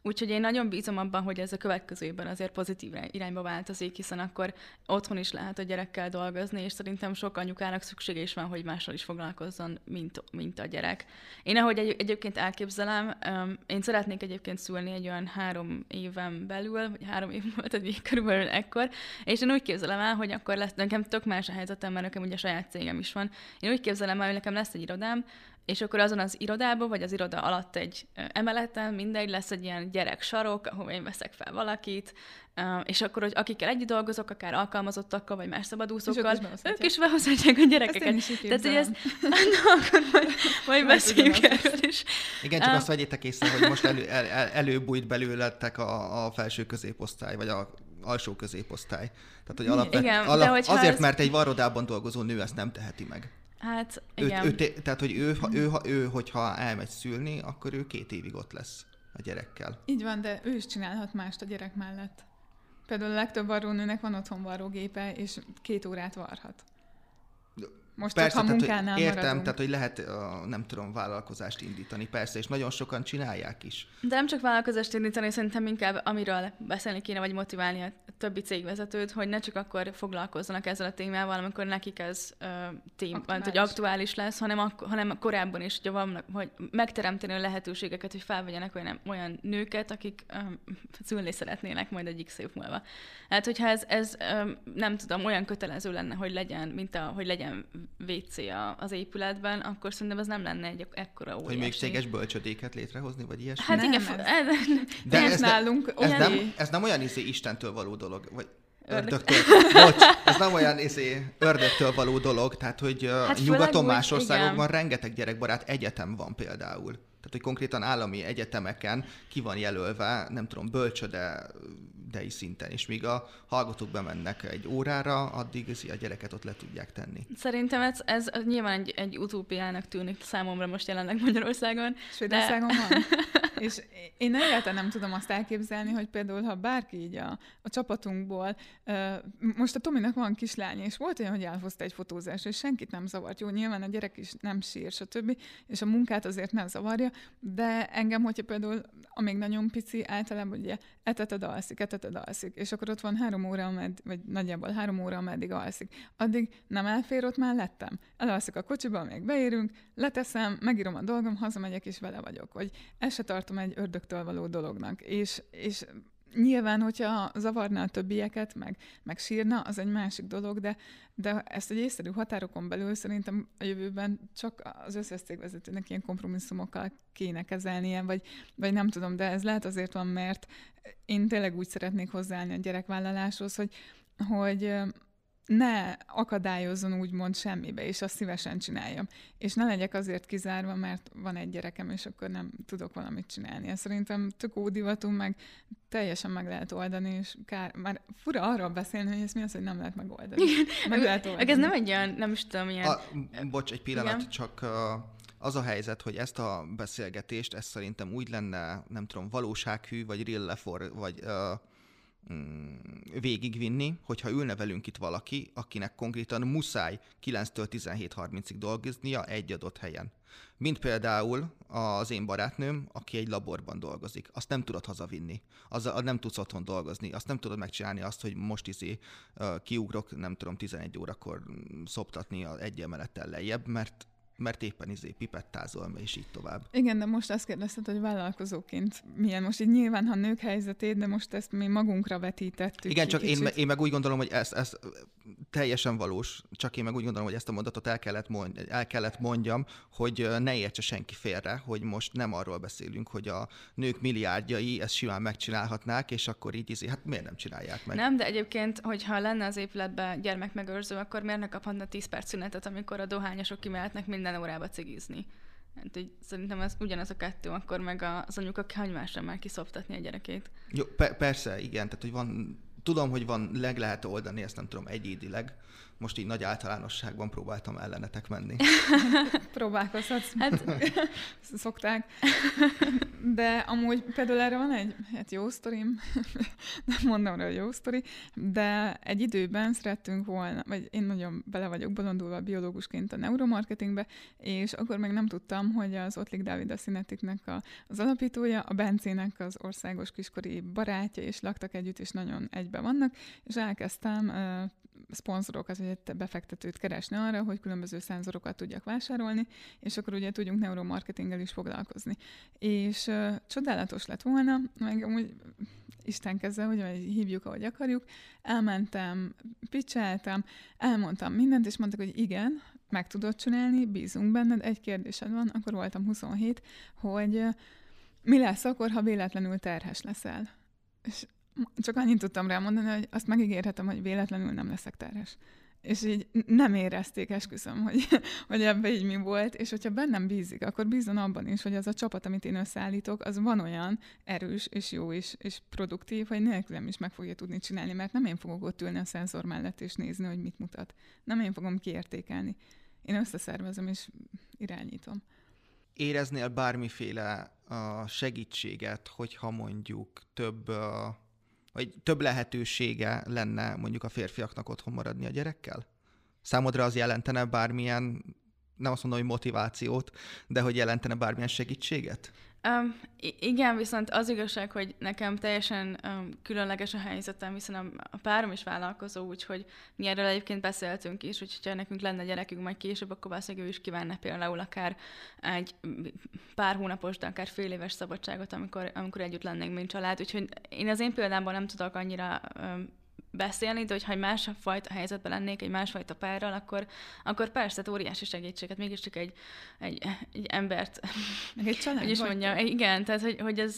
Úgyhogy én nagyon bízom abban, hogy ez a következő évben azért pozitív irányba változik, hiszen akkor otthon is lehet a gyerekkel dolgozni, és szerintem sok anyukának szüksége is van, hogy mással is foglalkozzon, mint, mint a gyerek. Én ahogy egy, egyébként elképzelem, um, én szeretnék egyébként szülni egy olyan három éven belül, vagy három év volt, egy körülbelül ekkor, és én úgy képzelem el, hogy akkor lesz, nekem tök más a helyzetem, mert nekem ugye saját cégem is van. Én úgy képzelem el, hogy nekem lesz egy irodám, és akkor azon az irodában, vagy az iroda alatt egy emeleten, mindegy, lesz egy ilyen gyerek sarok, ahol én veszek fel valakit, és akkor, hogy akikkel együtt dolgozok, akár alkalmazottakkal, vagy más szabadúszókkal, ők is behozhatják a gyerekeket. Tehát, hogy ezt, *laughs* na, akkor majd, majd beszéljünk erről is. Igen, csak uh, azt vegyétek észre, hogy most elő, el, el, előbújt belőletek a, a felső középosztály, vagy a alsó középosztály. Tehát, hogy alapvet, igen, alap, azért, ez... mert egy varrodában dolgozó nő ezt nem teheti meg. Hát, igen. Ő, ő, tehát, hogy ő, ha, ő, ha, ő, hogyha elmegy szülni, akkor ő két évig ott lesz a gyerekkel. Így van, de ő is csinálhat mást a gyerek mellett. Például a legtöbb varrónőnek van otthon varrógépe, és két órát varhat. Most persze, csak, ha tehát, munkánál hogy értem, maradunk. tehát hogy lehet, nem tudom, vállalkozást indítani, persze, és nagyon sokan csinálják is. De nem csak vállalkozást indítani, szerintem inkább amiről beszélni kéne, vagy motiválni a többi cégvezetőt, hogy ne csak akkor foglalkozzanak ezzel a témával, amikor nekik ez uh, tém, aktuális. hogy aktuális lesz, hanem, ak- hanem korábban is, hogy, vannak, hogy megteremteni a lehetőségeket, hogy felvegyenek olyan, olyan nőket, akik szülni szeretnének majd egy x év múlva. Hát, hogyha ez, ez um, nem tudom, olyan kötelező lenne, hogy legyen, mint a, hogy legyen WC az épületben, akkor szerintem ez nem lenne egy ekkora óriási. Hogy még céges bölcsödéket létrehozni, vagy ilyesmi? Hát nem, igen, ez, ez, de ez, nálunk ez, nem, ez nem olyan izé Istentől való dolog, vagy ördögtől. Bocs, ez nem olyan izé, ördögtől való dolog, tehát hogy hát nyugaton más országokban igen. rengeteg gyerekbarát egyetem van például. Tehát, hogy konkrétan állami egyetemeken ki van jelölve, nem tudom, bölcsöde dei szinten, és míg a hallgatók bemennek egy órára, addig a gyereket ott le tudják tenni. Szerintem ez, ez nyilván egy, egy utópiának tűnik számomra most jelenleg Magyarországon. Svédországon de... van. *laughs* és én egyáltalán nem tudom azt elképzelni, hogy például, ha bárki így a, a csapatunkból, most a Tominak van kislány, és volt olyan, hogy elhozta egy fotózás, és senkit nem zavart. Jó, nyilván a gyerek is nem sír, stb., és a munkát azért nem zavarja, de engem, hogyha például, amíg nagyon pici, általában ugye eteted alszik, eteted eteted alszik, és akkor ott van három óra, amed, vagy nagyjából három óra, ameddig alszik. Addig nem elfér, ott már lettem. Elalszik a kocsiba, még beérünk, leteszem, megírom a dolgom, hazamegyek, és vele vagyok. Vagy ezt se tartom egy ördögtől való dolognak. És, és Nyilván, hogyha zavarná a többieket, meg, meg sírna, az egy másik dolog, de, de ezt egy észszerű határokon belül szerintem a jövőben csak az összes cégvezetőnek ilyen kompromisszumokkal kéne kezelnie, vagy, vagy nem tudom, de ez lehet azért van, mert én tényleg úgy szeretnék hozzáállni a gyerekvállaláshoz, hogy hogy ne akadályozzon úgymond semmibe, és azt szívesen csináljam. És ne legyek azért kizárva, mert van egy gyerekem, és akkor nem tudok valamit csinálni. Ez szerintem tök ódivatú, meg teljesen meg lehet oldani, és kár, már fura arról beszélni, hogy ez mi az, hogy nem lehet megoldani. Meg lehet oldani. Ez nem egy olyan, nem is tudom, ilyen... A, bocs, egy pillanat, Igen? csak uh, az a helyzet, hogy ezt a beszélgetést, ez szerintem úgy lenne, nem tudom, valósághű, vagy real lefor, vagy uh, végigvinni, hogyha ülne velünk itt valaki, akinek konkrétan muszáj 9-től 17.30-ig dolgoznia egy adott helyen. Mint például az én barátnőm, aki egy laborban dolgozik. Azt nem tudod hazavinni. Az nem tudsz otthon dolgozni. Azt nem tudod megcsinálni azt, hogy most izé kiugrok, nem tudom, 11 órakor szoptatni egy emelettel lejjebb, mert mert éppen izé pipettázol, és így tovább. Igen, de most azt kérdezted, hogy vállalkozóként milyen most így nyilván, ha nők helyzetét, de most ezt mi magunkra vetítettük. Igen, csak én, én meg úgy gondolom, hogy ez, ez teljesen valós, csak én meg úgy gondolom, hogy ezt a mondatot el kellett, mond, el kellett mondjam, hogy ne értse senki félre, hogy most nem arról beszélünk, hogy a nők milliárdjai ezt simán megcsinálhatnák, és akkor így izé, hát miért nem csinálják meg? Nem, de egyébként, hogyha lenne az épületben gyermekmegőrző, akkor miért ne kaphatna 10 perc szünetet, amikor a dohányosok kimehetnek minden órába cigizni? Hát így szerintem ez ugyanaz a kettő, akkor meg az anyuka hagy másra már kiszoptatni a gyerekét. Jó, pe- persze, igen, tehát hogy van tudom, hogy van, leg lehet oldani, ezt nem tudom, egyédileg. Most így nagy általánosságban próbáltam ellenetek menni. *laughs* Próbálkozhatsz. Hát... *laughs* Szokták. De amúgy például erre van egy hát jó sztorim, *laughs* nem mondom rá, hogy jó sztori, de egy időben szerettünk volna, vagy én nagyon bele vagyok bolondulva biológusként a neuromarketingbe, és akkor még nem tudtam, hogy az Ottlik Dávid a Cinetiknek a, az alapítója, a Bencének az országos kiskori barátja, és laktak együtt, és nagyon egybe vannak, és elkezdtem szponzorokat, vagy egy befektetőt keresni arra, hogy különböző szenzorokat tudjak vásárolni, és akkor ugye tudjunk neuromarketinggel is foglalkozni. És uh, csodálatos lett volna, meg amúgy Isten keze, hogy hívjuk, ahogy akarjuk, elmentem, picseltem, elmondtam mindent, és mondtak, hogy igen, meg tudod csinálni, bízunk benned, egy kérdésed van, akkor voltam 27, hogy mi lesz akkor, ha véletlenül terhes leszel? És csak annyit tudtam rá mondani, hogy azt megígérhetem, hogy véletlenül nem leszek terhes. És így nem érezték, esküszöm, hogy, *laughs* hogy ebbe így mi volt, és hogyha bennem bízik, akkor bízom abban is, hogy az a csapat, amit én összeállítok, az van olyan erős, és jó is, és produktív, hogy nélkülem is meg fogja tudni csinálni, mert nem én fogok ott ülni a szenzor mellett és nézni, hogy mit mutat. Nem én fogom kiértékelni. Én összeszervezem és irányítom. Éreznél bármiféle uh, segítséget, hogyha mondjuk több uh vagy több lehetősége lenne mondjuk a férfiaknak otthon maradni a gyerekkel? Számodra az jelentene bármilyen, nem azt mondom, hogy motivációt, de hogy jelentene bármilyen segítséget? Um, igen, viszont az igazság, hogy nekem teljesen um, különleges a helyzetem, hiszen a, a párom is vállalkozó, úgyhogy mi erről egyébként beszéltünk is, hogy ha nekünk lenne gyerekünk majd később, akkor valószínűleg ő is kívánna például akár egy pár hónapos, de akár fél éves szabadságot, amikor, amikor együtt lennénk, mint család. Úgyhogy én az én példámban nem tudok annyira um, beszélni, de hogyha egy másfajta helyzetben lennék, egy másfajta párral, akkor, akkor persze, tehát óriási segítséget, mégiscsak egy, egy, egy embert, egy család hogy is mondjam, igen, tehát hogy, hogy ez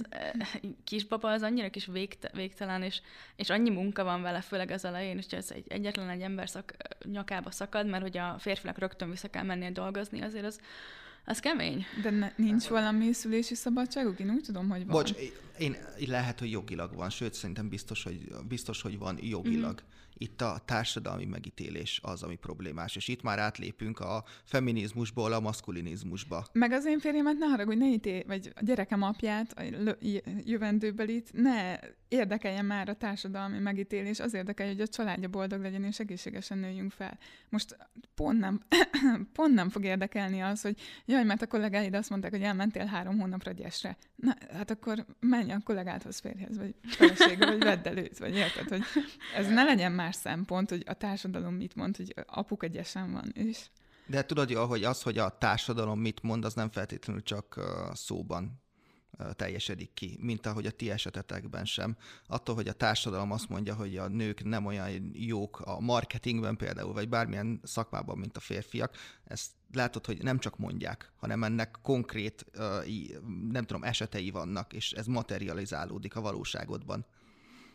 kisbaba az annyira kis végte, végtelen, és, és annyi munka van vele, főleg az elején, és ez egy, egyetlen egy ember szak, nyakába szakad, mert hogy a férfinak rögtön vissza kell mennie dolgozni, azért az, az kemény. De ne, nincs valami szülési szabadságuk? Én úgy tudom, hogy van. Bocs, én, lehet, hogy jogilag van, sőt, szerintem biztos, hogy, biztos, hogy van jogilag. Mm-hmm. Itt a társadalmi megítélés az, ami problémás, és itt már átlépünk a feminizmusból a maszkulinizmusba. Meg az én férjemet ne haragudj, ne ítél, vagy a gyerekem apját, a jövendőbelit, ne érdekeljen már a társadalmi megítélés, az érdekel, hogy a családja boldog legyen, és egészségesen nőjünk fel. Most pont nem, *coughs* pont nem fog érdekelni az, hogy jaj, mert a kollégáid azt mondták, hogy elmentél három hónapra gyesre. Na, hát akkor menj a kollégádhoz, férjhez, vagy feleségre, vagy *laughs* vedd előtt, vagy érted, hogy ez ne legyen más szempont, hogy a társadalom mit mond, hogy apuk egyesen van, és... De tudod jó, hogy az, hogy a társadalom mit mond, az nem feltétlenül csak szóban teljesedik ki, mint ahogy a ti esetetekben sem. Attól, hogy a társadalom azt mondja, hogy a nők nem olyan jók a marketingben például, vagy bármilyen szakmában, mint a férfiak, ezt látod, hogy nem csak mondják, hanem ennek konkrét, nem tudom, esetei vannak, és ez materializálódik a valóságodban.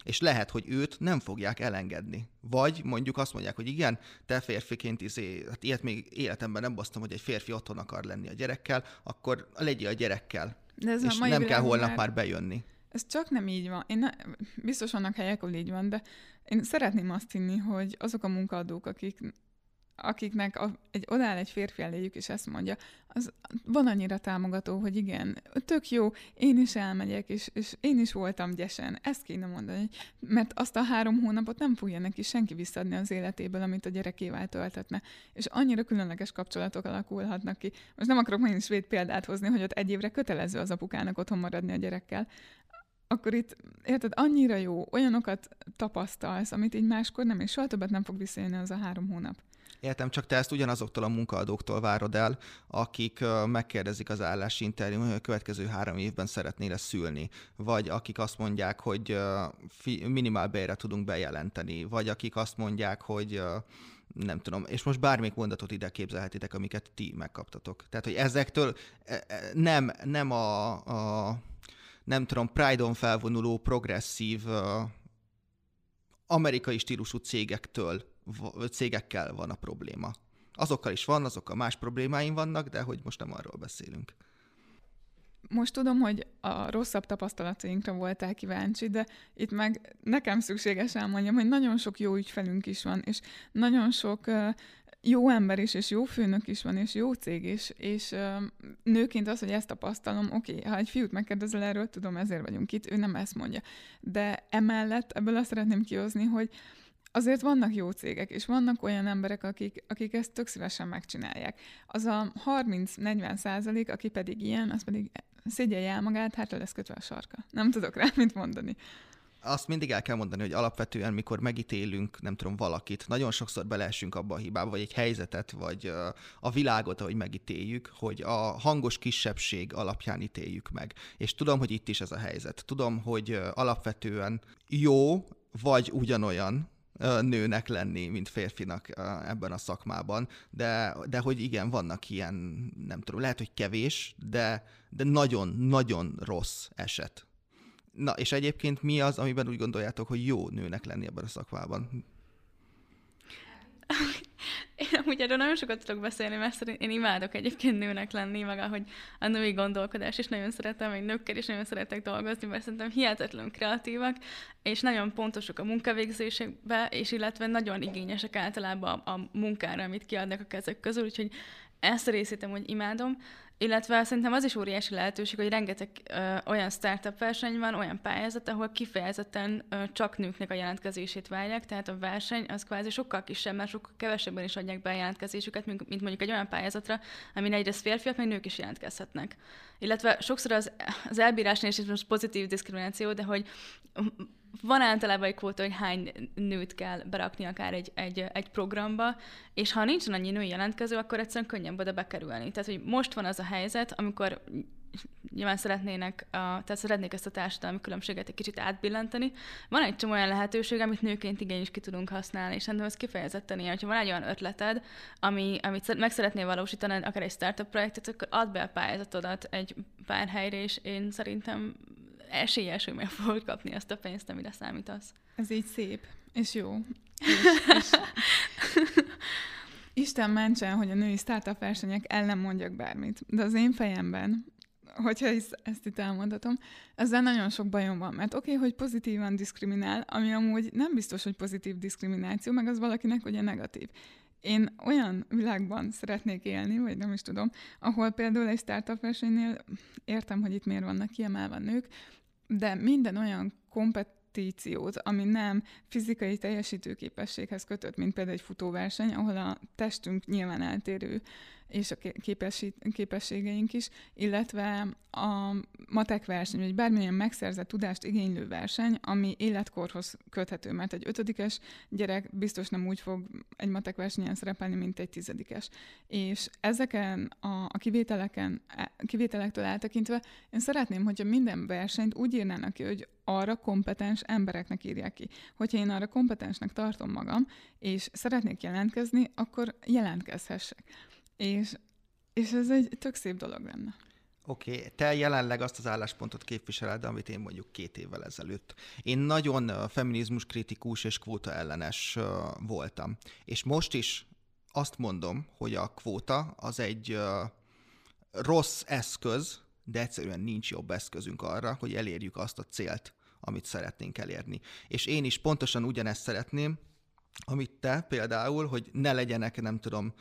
És lehet, hogy őt nem fogják elengedni. Vagy mondjuk azt mondják, hogy igen, te férfiként izé, hát ilyet még életemben nem basztam, hogy egy férfi otthon akar lenni a gyerekkel, akkor legyél a gyerekkel. De ez és nem kell holnap már... már bejönni. Ez csak nem így van. Én ne, biztos vannak helyek, ahol így van, de én szeretném azt hinni, hogy azok a munkaadók, akik akiknek a, egy odáll egy férfi eléjük, és ezt mondja, az van annyira támogató, hogy igen, tök jó, én is elmegyek, és, és én is voltam gyesen. Ezt kéne mondani, mert azt a három hónapot nem fogja neki senki visszadni az életéből, amit a gyerekével töltetne. És annyira különleges kapcsolatok alakulhatnak ki. Most nem akarok megint svéd példát hozni, hogy ott egy évre kötelező az apukának otthon maradni a gyerekkel, akkor itt, érted, annyira jó, olyanokat tapasztalsz, amit így máskor nem, és soha többet nem fog visszajönni az a három hónap. Értem, csak te ezt ugyanazoktól a munkaadóktól várod el, akik megkérdezik az állásinterjún, hogy a következő három évben szeretnél szülni, vagy akik azt mondják, hogy minimál bérre tudunk bejelenteni, vagy akik azt mondják, hogy nem tudom, és most bármelyik mondatot ide képzelhetitek, amiket ti megkaptatok. Tehát, hogy ezektől e, e, nem, nem a, a nem tudom, Pride-on felvonuló progresszív amerikai stílusú cégektől cégekkel van a probléma. Azokkal is van, azokkal más problémáim vannak, de hogy most nem arról beszélünk. Most tudom, hogy a rosszabb tapasztalatainkra voltál kíváncsi, de itt meg nekem szükséges elmondjam, hogy nagyon sok jó ügyfelünk is van, és nagyon sok jó ember is, és jó főnök is van, és jó cég is, és nőként az, hogy ezt tapasztalom, oké, ha egy fiút megkérdezel erről, tudom, ezért vagyunk itt, ő nem ezt mondja. De emellett ebből azt szeretném kihozni, hogy azért vannak jó cégek, és vannak olyan emberek, akik, akik ezt tök szívesen megcsinálják. Az a 30-40 százalék, aki pedig ilyen, az pedig szégyelje el magát, hát lesz kötve a sarka. Nem tudok rá mit mondani azt mindig el kell mondani, hogy alapvetően, mikor megítélünk, nem tudom, valakit, nagyon sokszor beleesünk abba a hibába, vagy egy helyzetet, vagy a világot, ahogy megítéljük, hogy a hangos kisebbség alapján ítéljük meg. És tudom, hogy itt is ez a helyzet. Tudom, hogy alapvetően jó, vagy ugyanolyan nőnek lenni, mint férfinak ebben a szakmában, de, de hogy igen, vannak ilyen, nem tudom, lehet, hogy kevés, de, de nagyon-nagyon rossz eset. Na, és egyébként mi az, amiben úgy gondoljátok, hogy jó nőnek lenni ebben a szakmában? Én amúgy erről nagyon sokat tudok beszélni, mert szerint én imádok egyébként nőnek lenni, meg ahogy a női gondolkodás is nagyon szeretem, meg nőkkel is nagyon szeretek dolgozni, mert szerintem hihetetlen kreatívak, és nagyon pontosak a munkavégzésekbe, és illetve nagyon igényesek általában a, a munkára, amit kiadnak a kezek közül, úgyhogy ezt a részét hogy imádom. Illetve szerintem az is óriási lehetőség, hogy rengeteg ö, olyan startup verseny van, olyan pályázat, ahol kifejezetten ö, csak nőknek a jelentkezését várják, tehát a verseny az kvázi sokkal kisebb, mert sokkal kevesebben is adják be a jelentkezésüket, mint, mint mondjuk egy olyan pályázatra, amin egyrészt férfiak, meg nők is jelentkezhetnek. Illetve sokszor az, az elbírásnál is most pozitív diszkrimináció, de hogy van általában egy kvóta, hogy hány nőt kell berakni akár egy, egy, egy programba, és ha nincsen annyi női jelentkező, akkor egyszerűen könnyebb oda bekerülni. Tehát, hogy most van az a helyzet, amikor nyilván szeretnének, a, tehát szeretnék ezt a társadalmi különbséget egy kicsit átbillenteni. Van egy csomó olyan lehetőség, amit nőként igenis ki tudunk használni, és szerintem ez kifejezetten ilyen, hogyha van egy olyan ötleted, ami, amit meg szeretnél valósítani, akár egy startup projektet, akkor add be a pályázatodat egy pár helyre, és én szerintem esélyes, hogy meg fogod kapni azt a pénzt, amire számítasz. Ez így szép, és jó. És, *laughs* és... Isten mentsen, hogy a női startup versenyek el nem mondjak bármit, de az én fejemben, hogyha ezt, ezt itt elmondhatom, ezzel nagyon sok bajom van, mert oké, okay, hogy pozitívan diszkriminál, ami amúgy nem biztos, hogy pozitív diszkrimináció, meg az valakinek ugye negatív. Én olyan világban szeretnék élni, vagy nem is tudom, ahol például egy startup versenynél értem, hogy itt miért vannak kiemelve nők, de minden olyan kompetíciót, ami nem fizikai teljesítőképességhez kötött, mint például egy futóverseny, ahol a testünk nyilván eltérő, és a képességeink is, illetve a matek verseny, vagy bármilyen megszerzett tudást igénylő verseny, ami életkorhoz köthető, mert egy ötödikes gyerek biztos nem úgy fog egy matek versenyen szerepelni, mint egy tizedikes. És ezeken a, a kivételeken, e, kivételektől eltekintve én szeretném, hogyha minden versenyt úgy írnának ki, hogy arra kompetens embereknek írják ki. Hogyha én arra kompetensnek tartom magam, és szeretnék jelentkezni, akkor jelentkezhessek. És, és ez egy tök szép dolog lenne. Oké, okay. te jelenleg azt az álláspontot képviseled, amit én mondjuk két évvel ezelőtt. Én nagyon feminizmus kritikus és kvóta ellenes voltam. És most is azt mondom, hogy a kvóta az egy rossz eszköz, de egyszerűen nincs jobb eszközünk arra, hogy elérjük azt a célt, amit szeretnénk elérni. És én is pontosan ugyanezt szeretném, amit te például, hogy ne legyenek, nem tudom,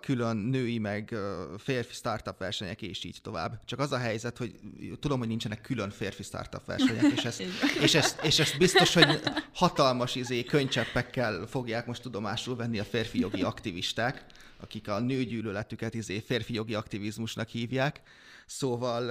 külön női meg férfi startup versenyek, és így tovább. Csak az a helyzet, hogy tudom, hogy nincsenek külön férfi startup versenyek, és *laughs* ezt, és ezt, és ezt biztos, hogy hatalmas izé, könycseppekkel fogják most tudomásul venni a férfi jogi aktivisták, akik a nőgyűlöletüket izé, férfi jogi aktivizmusnak hívják. Szóval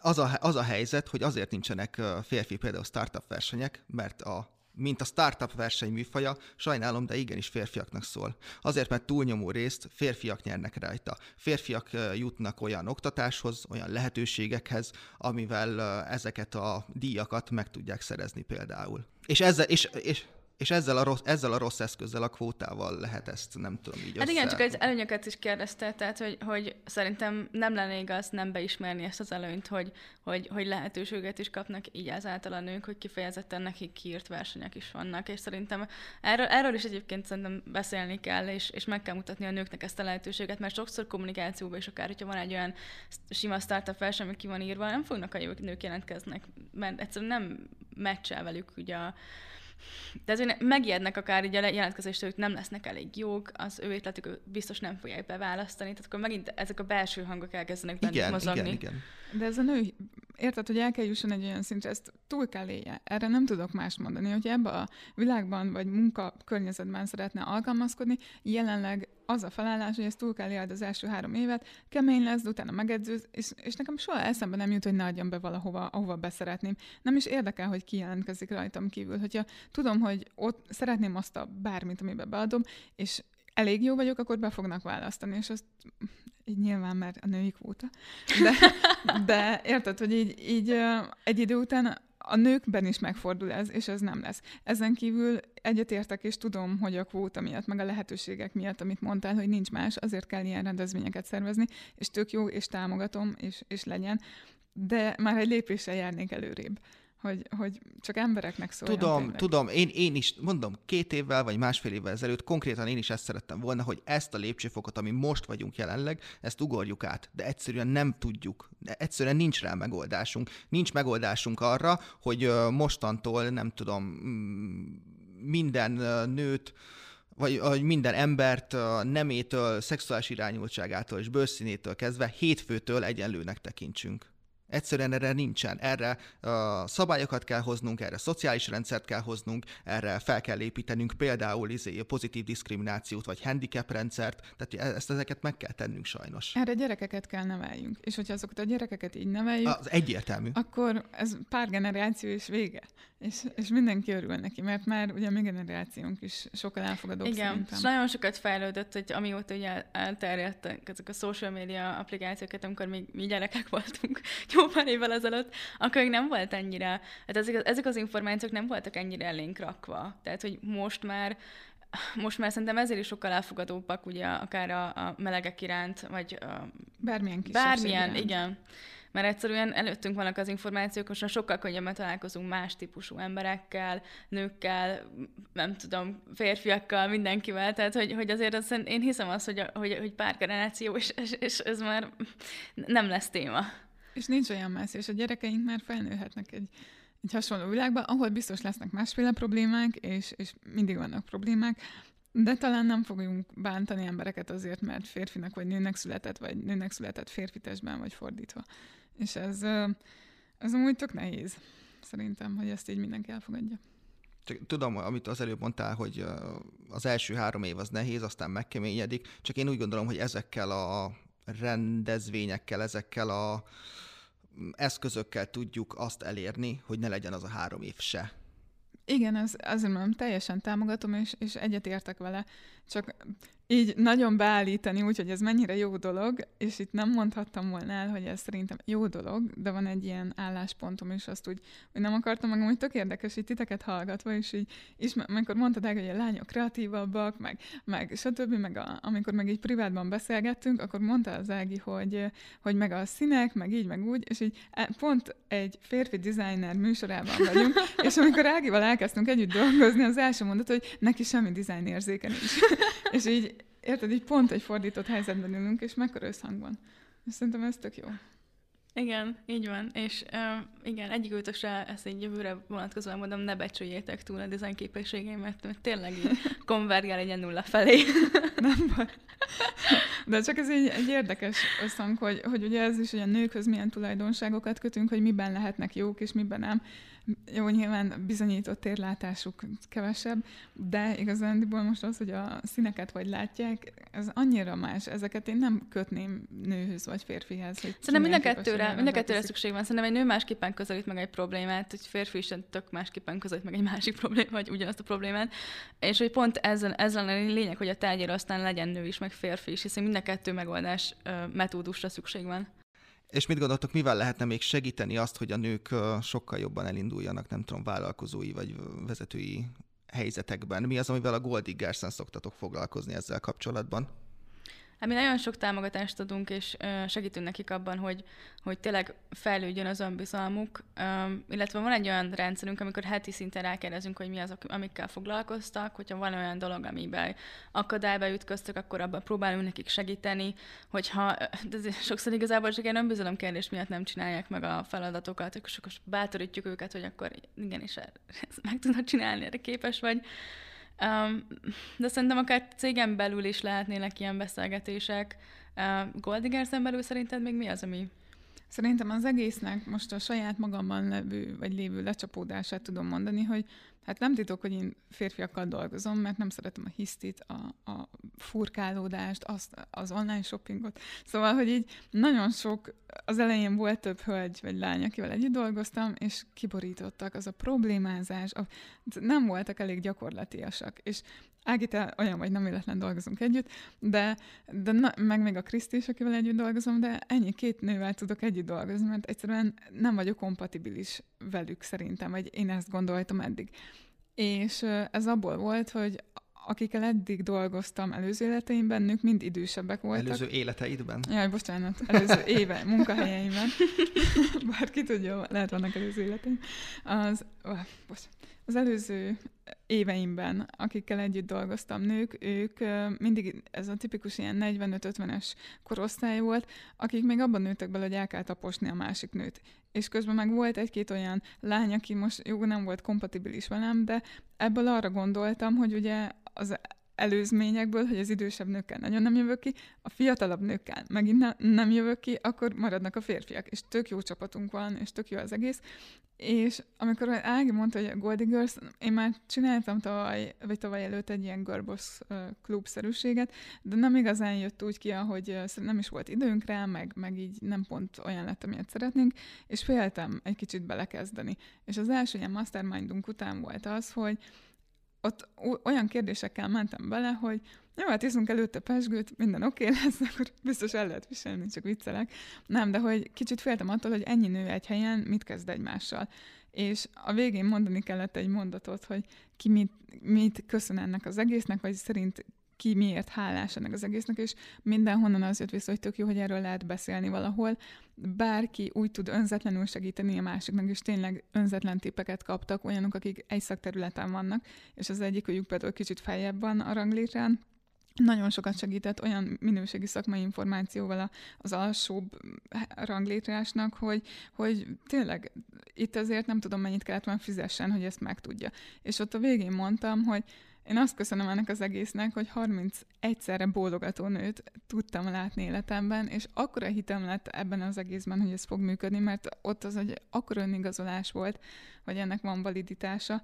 az a, az a helyzet, hogy azért nincsenek férfi például startup versenyek, mert a mint a startup verseny műfaja, sajnálom, de igenis férfiaknak szól. Azért, mert túlnyomó részt férfiak nyernek rajta. Férfiak jutnak olyan oktatáshoz, olyan lehetőségekhez, amivel ezeket a díjakat meg tudják szerezni például. És ezzel, és, és és ezzel a, rossz, ezzel a rossz eszközzel, a kvótával lehet ezt, nem tudom így Hát igen, csak az előnyöket is kérdezte, tehát hogy, hogy szerintem nem lenne igaz nem beismerni ezt az előnyt, hogy, hogy, hogy lehetőséget is kapnak így ezáltal a nők, hogy kifejezetten nekik kiírt versenyek is vannak, és szerintem erről, erről is egyébként szerintem beszélni kell, és, és meg kell mutatni a nőknek ezt a lehetőséget, mert sokszor kommunikációban is akár, hogyha van egy olyan sima startup verseny, ami ki van írva, nem fognak a nők jelentkeznek, mert egyszerűen nem meccsel velük ugye a, de ezért megijednek akár így a jelentkezést, hogy nem lesznek elég jók, az ő ötletük biztos nem fogják beválasztani, tehát akkor megint ezek a belső hangok elkezdenek bennük igen, mozogni. Igen, igen. De ez a nő, érted, hogy el kell jusson egy olyan szintre, ezt túl kell élje. Erre nem tudok más mondani, hogy ebbe a világban vagy munka környezetben szeretne alkalmazkodni, jelenleg az a felállás, hogy ezt túl kell élni az első három évet, kemény lesz, de utána megedzőz, és, és nekem soha eszembe nem jut, hogy ne adjam be valahova, ahova beszeretném. Nem is érdekel, hogy ki jelentkezik rajtam kívül. Hogyha tudom, hogy ott szeretném azt a bármit, amiben beadom, és elég jó vagyok, akkor be fognak választani, és azt így nyilván, mert a női kvóta. De, *laughs* de érted, hogy így, így egy idő után a nőkben is megfordul ez, és ez nem lesz. Ezen kívül egyetértek, és tudom, hogy a kvóta miatt, meg a lehetőségek miatt, amit mondtál, hogy nincs más, azért kell ilyen rendezvényeket szervezni, és tök jó, és támogatom, és, és legyen, de már egy lépéssel járnék előrébb hogy, hogy csak embereknek szóljon. Tudom, tényleg. tudom, én, én is, mondom, két évvel vagy másfél évvel ezelőtt konkrétan én is ezt szerettem volna, hogy ezt a lépcsőfokot, ami most vagyunk jelenleg, ezt ugorjuk át, de egyszerűen nem tudjuk, de egyszerűen nincs rá megoldásunk. Nincs megoldásunk arra, hogy mostantól, nem tudom, mm, minden nőt, vagy, vagy minden embert nemétől, szexuális irányultságától és bőrszínétől kezdve hétfőtől egyenlőnek tekintsünk. Egyszerűen erre nincsen. Erre uh, szabályokat kell hoznunk, erre szociális rendszert kell hoznunk, erre fel kell építenünk például izé, pozitív diszkriminációt, vagy handicap rendszert, tehát e-, ezt ezeket meg kell tennünk sajnos. Erre gyerekeket kell neveljünk, és hogyha azokat a gyerekeket így neveljük, az egyértelmű. Akkor ez pár generáció is vége, és, és mindenki örül neki, mert már ugye a mi generációnk is sokkal elfogadóbb Igen, szerintem. és nagyon sokat fejlődött, hogy amióta ugye elterjedtek ezek a social media applikációkat, amikor még mi gyerekek voltunk, *laughs* jó pár évvel ezelőtt, akkor még nem volt ennyire, hát ezek, ezek az információk nem voltak ennyire elénk rakva. Tehát, hogy most már most már szerintem ezért is sokkal elfogadóbbak, ugye, akár a, a melegek iránt, vagy a, bármilyen Bármilyen, iránt. igen. Mert egyszerűen előttünk vannak az információk, most sokkal könnyebben találkozunk más típusú emberekkel, nőkkel, nem tudom, férfiakkal, mindenkivel, tehát hogy, hogy azért az, én hiszem azt, hogy, hogy, hogy pár generáció, és, és, ez már nem lesz téma. És nincs olyan messze, és a gyerekeink már felnőhetnek egy, egy hasonló világban, ahol biztos lesznek másféle problémák, és, és mindig vannak problémák, de talán nem fogunk bántani embereket azért, mert férfinak vagy nőnek született, vagy nőnek született férfi testben, vagy fordítva. És ez, ez amúgy tök nehéz, szerintem, hogy ezt így mindenki elfogadja. Csak tudom, amit az előbb mondtál, hogy az első három év az nehéz, aztán megkeményedik, csak én úgy gondolom, hogy ezekkel a rendezvényekkel, ezekkel a eszközökkel tudjuk azt elérni, hogy ne legyen az a három év se. Igen, az, azért mondom, teljesen támogatom, és, és egyetértek vele, csak így nagyon beállítani, úgyhogy ez mennyire jó dolog, és itt nem mondhattam volna el, hogy ez szerintem jó dolog, de van egy ilyen álláspontom, és azt úgy, hogy nem akartam meg, hogy tök érdekes, így titeket hallgatva, és így, és amikor mondtad el, hogy a lányok kreatívabbak, meg, meg stb., meg a, amikor meg így privátban beszélgettünk, akkor mondta az Ági, hogy, hogy meg a színek, meg így, meg úgy, és így e, pont egy férfi designer műsorában vagyunk, *laughs* és amikor Ágival elkezdtünk együtt dolgozni, az első mondat, hogy neki semmi dizájn érzéke nincs. *laughs* és így érted, így pont egy fordított helyzetben ülünk, és mekkora összhangban. És szerintem ez tök jó. Igen, így van. És uh, igen, egyik ötösre ezt egy jövőre vonatkozóan mondom, ne becsüljétek túl a design képességeimet, mert tényleg így konvergál egy nulla felé. *laughs* Nem baj. De csak ez egy, egy érdekes összhang, hogy, hogy ugye ez is, hogy a nőkhöz milyen tulajdonságokat kötünk, hogy miben lehetnek jók, és miben nem jó, nyilván bizonyított térlátásuk kevesebb, de igazándiból most az, hogy a színeket vagy látják, ez annyira más. Ezeket én nem kötném nőhöz vagy férfihez. Hogy Szerintem mind a kettőre, mind a kettőre szükség van. Szerintem egy nő másképpen közelít meg egy problémát, egy férfi is tök másképpen közelít meg egy másik problémát, vagy ugyanazt a problémát. És hogy pont ezzel, ezzel a lényeg, hogy a tárgyra aztán legyen nő is, meg férfi is, hiszen mind a kettő megoldás metódusra szükség van. És mit gondoltok, mivel lehetne még segíteni azt, hogy a nők sokkal jobban elinduljanak, nem tudom, vállalkozói vagy vezetői helyzetekben? Mi az, amivel a Goldiggersen szoktatok foglalkozni ezzel kapcsolatban? Hát mi nagyon sok támogatást adunk, és segítünk nekik abban, hogy, hogy tényleg fejlődjön az önbizalmuk, illetve van egy olyan rendszerünk, amikor heti szinten rákérdezünk, hogy mi az, amikkel foglalkoztak, hogyha van olyan dolog, amiben akadályba ütköztök, akkor abban próbálunk nekik segíteni, hogyha de *laughs* sokszor igazából csak ilyen önbizalom kérdés miatt nem csinálják meg a feladatokat, akkor sokszor bátorítjuk őket, hogy akkor igenis ezt meg tudod csinálni, erre képes vagy. De szerintem akár cégen belül is lehetnének ilyen beszélgetések. Goldigersen belül szerinted még mi az, ami Szerintem az egésznek most a saját magamban levő, vagy lévő lecsapódását tudom mondani, hogy hát nem titok, hogy én férfiakkal dolgozom, mert nem szeretem a hisztit, a, a furkálódást, azt, az online shoppingot. Szóval, hogy így nagyon sok, az elején volt több hölgy vagy lány, akivel együtt dolgoztam, és kiborítottak, az a problémázás, a, nem voltak elég gyakorlatiasak, és Ági, te olyan vagy, nem véletlen dolgozunk együtt, de, de na, meg még a Kriszti is, akivel együtt dolgozom, de ennyi két nővel tudok együtt dolgozni, mert egyszerűen nem vagyok kompatibilis velük szerintem, vagy én ezt gondoltam eddig. És ez abból volt, hogy akikkel eddig dolgoztam előző életeimben, nők mind idősebbek voltak. Előző életeidben? Jaj, bocsánat, előző éve, munkahelyeimben. *laughs* Bár ki tudja, lehet vannak előző életeim. Az, oh, bocsánat az előző éveimben, akikkel együtt dolgoztam, nők, ők mindig ez a tipikus ilyen 45-50-es korosztály volt, akik még abban nőttek bele, hogy el kell taposni a másik nőt. És közben meg volt egy-két olyan lány, aki most jó, nem volt kompatibilis velem, de ebből arra gondoltam, hogy ugye az előzményekből, hogy az idősebb nőkkel nagyon nem jövök ki, a fiatalabb nőkkel megint ne, nem jövök ki, akkor maradnak a férfiak. És tök jó csapatunk van, és tök jó az egész. És amikor Ági mondta, hogy a Goldie Girls, én már csináltam tavaly, vagy tavaly előtt egy ilyen görbos klubszerűséget, de nem igazán jött úgy ki, ahogy nem is volt időnk rá, meg, meg így nem pont olyan lett, amilyet szeretnénk, és féltem egy kicsit belekezdeni. És az első ilyen mastermindunk után volt az, hogy ott olyan kérdésekkel mentem bele, hogy jó, hát iszunk előtte pesgőt, minden oké okay *laughs* lesz, akkor biztos el lehet viselni, csak viccelek. Nem, de hogy kicsit féltem attól, hogy ennyi nő egy helyen mit kezd egymással. És a végén mondani kellett egy mondatot, hogy ki mit, mit köszön ennek az egésznek, vagy szerint ki miért hálás ennek az egésznek, és mindenhonnan az jött vissza, hogy tök jó, hogy erről lehet beszélni valahol. Bárki úgy tud önzetlenül segíteni a másiknak, és tényleg önzetlen tippeket kaptak, olyanok, akik egy szakterületen vannak, és az egyik, hogy például kicsit feljebb van a ranglétrán, nagyon sokat segített olyan minőségi szakmai információval az alsóbb ranglétrásnak, hogy, hogy tényleg itt azért nem tudom, mennyit kellett volna fizessen, hogy ezt megtudja. És ott a végén mondtam, hogy én azt köszönöm ennek az egésznek, hogy 31-szerre bólogató nőt tudtam látni életemben, és akkora hitem lett ebben az egészben, hogy ez fog működni, mert ott az egy akkora önigazolás volt, hogy ennek van validitása.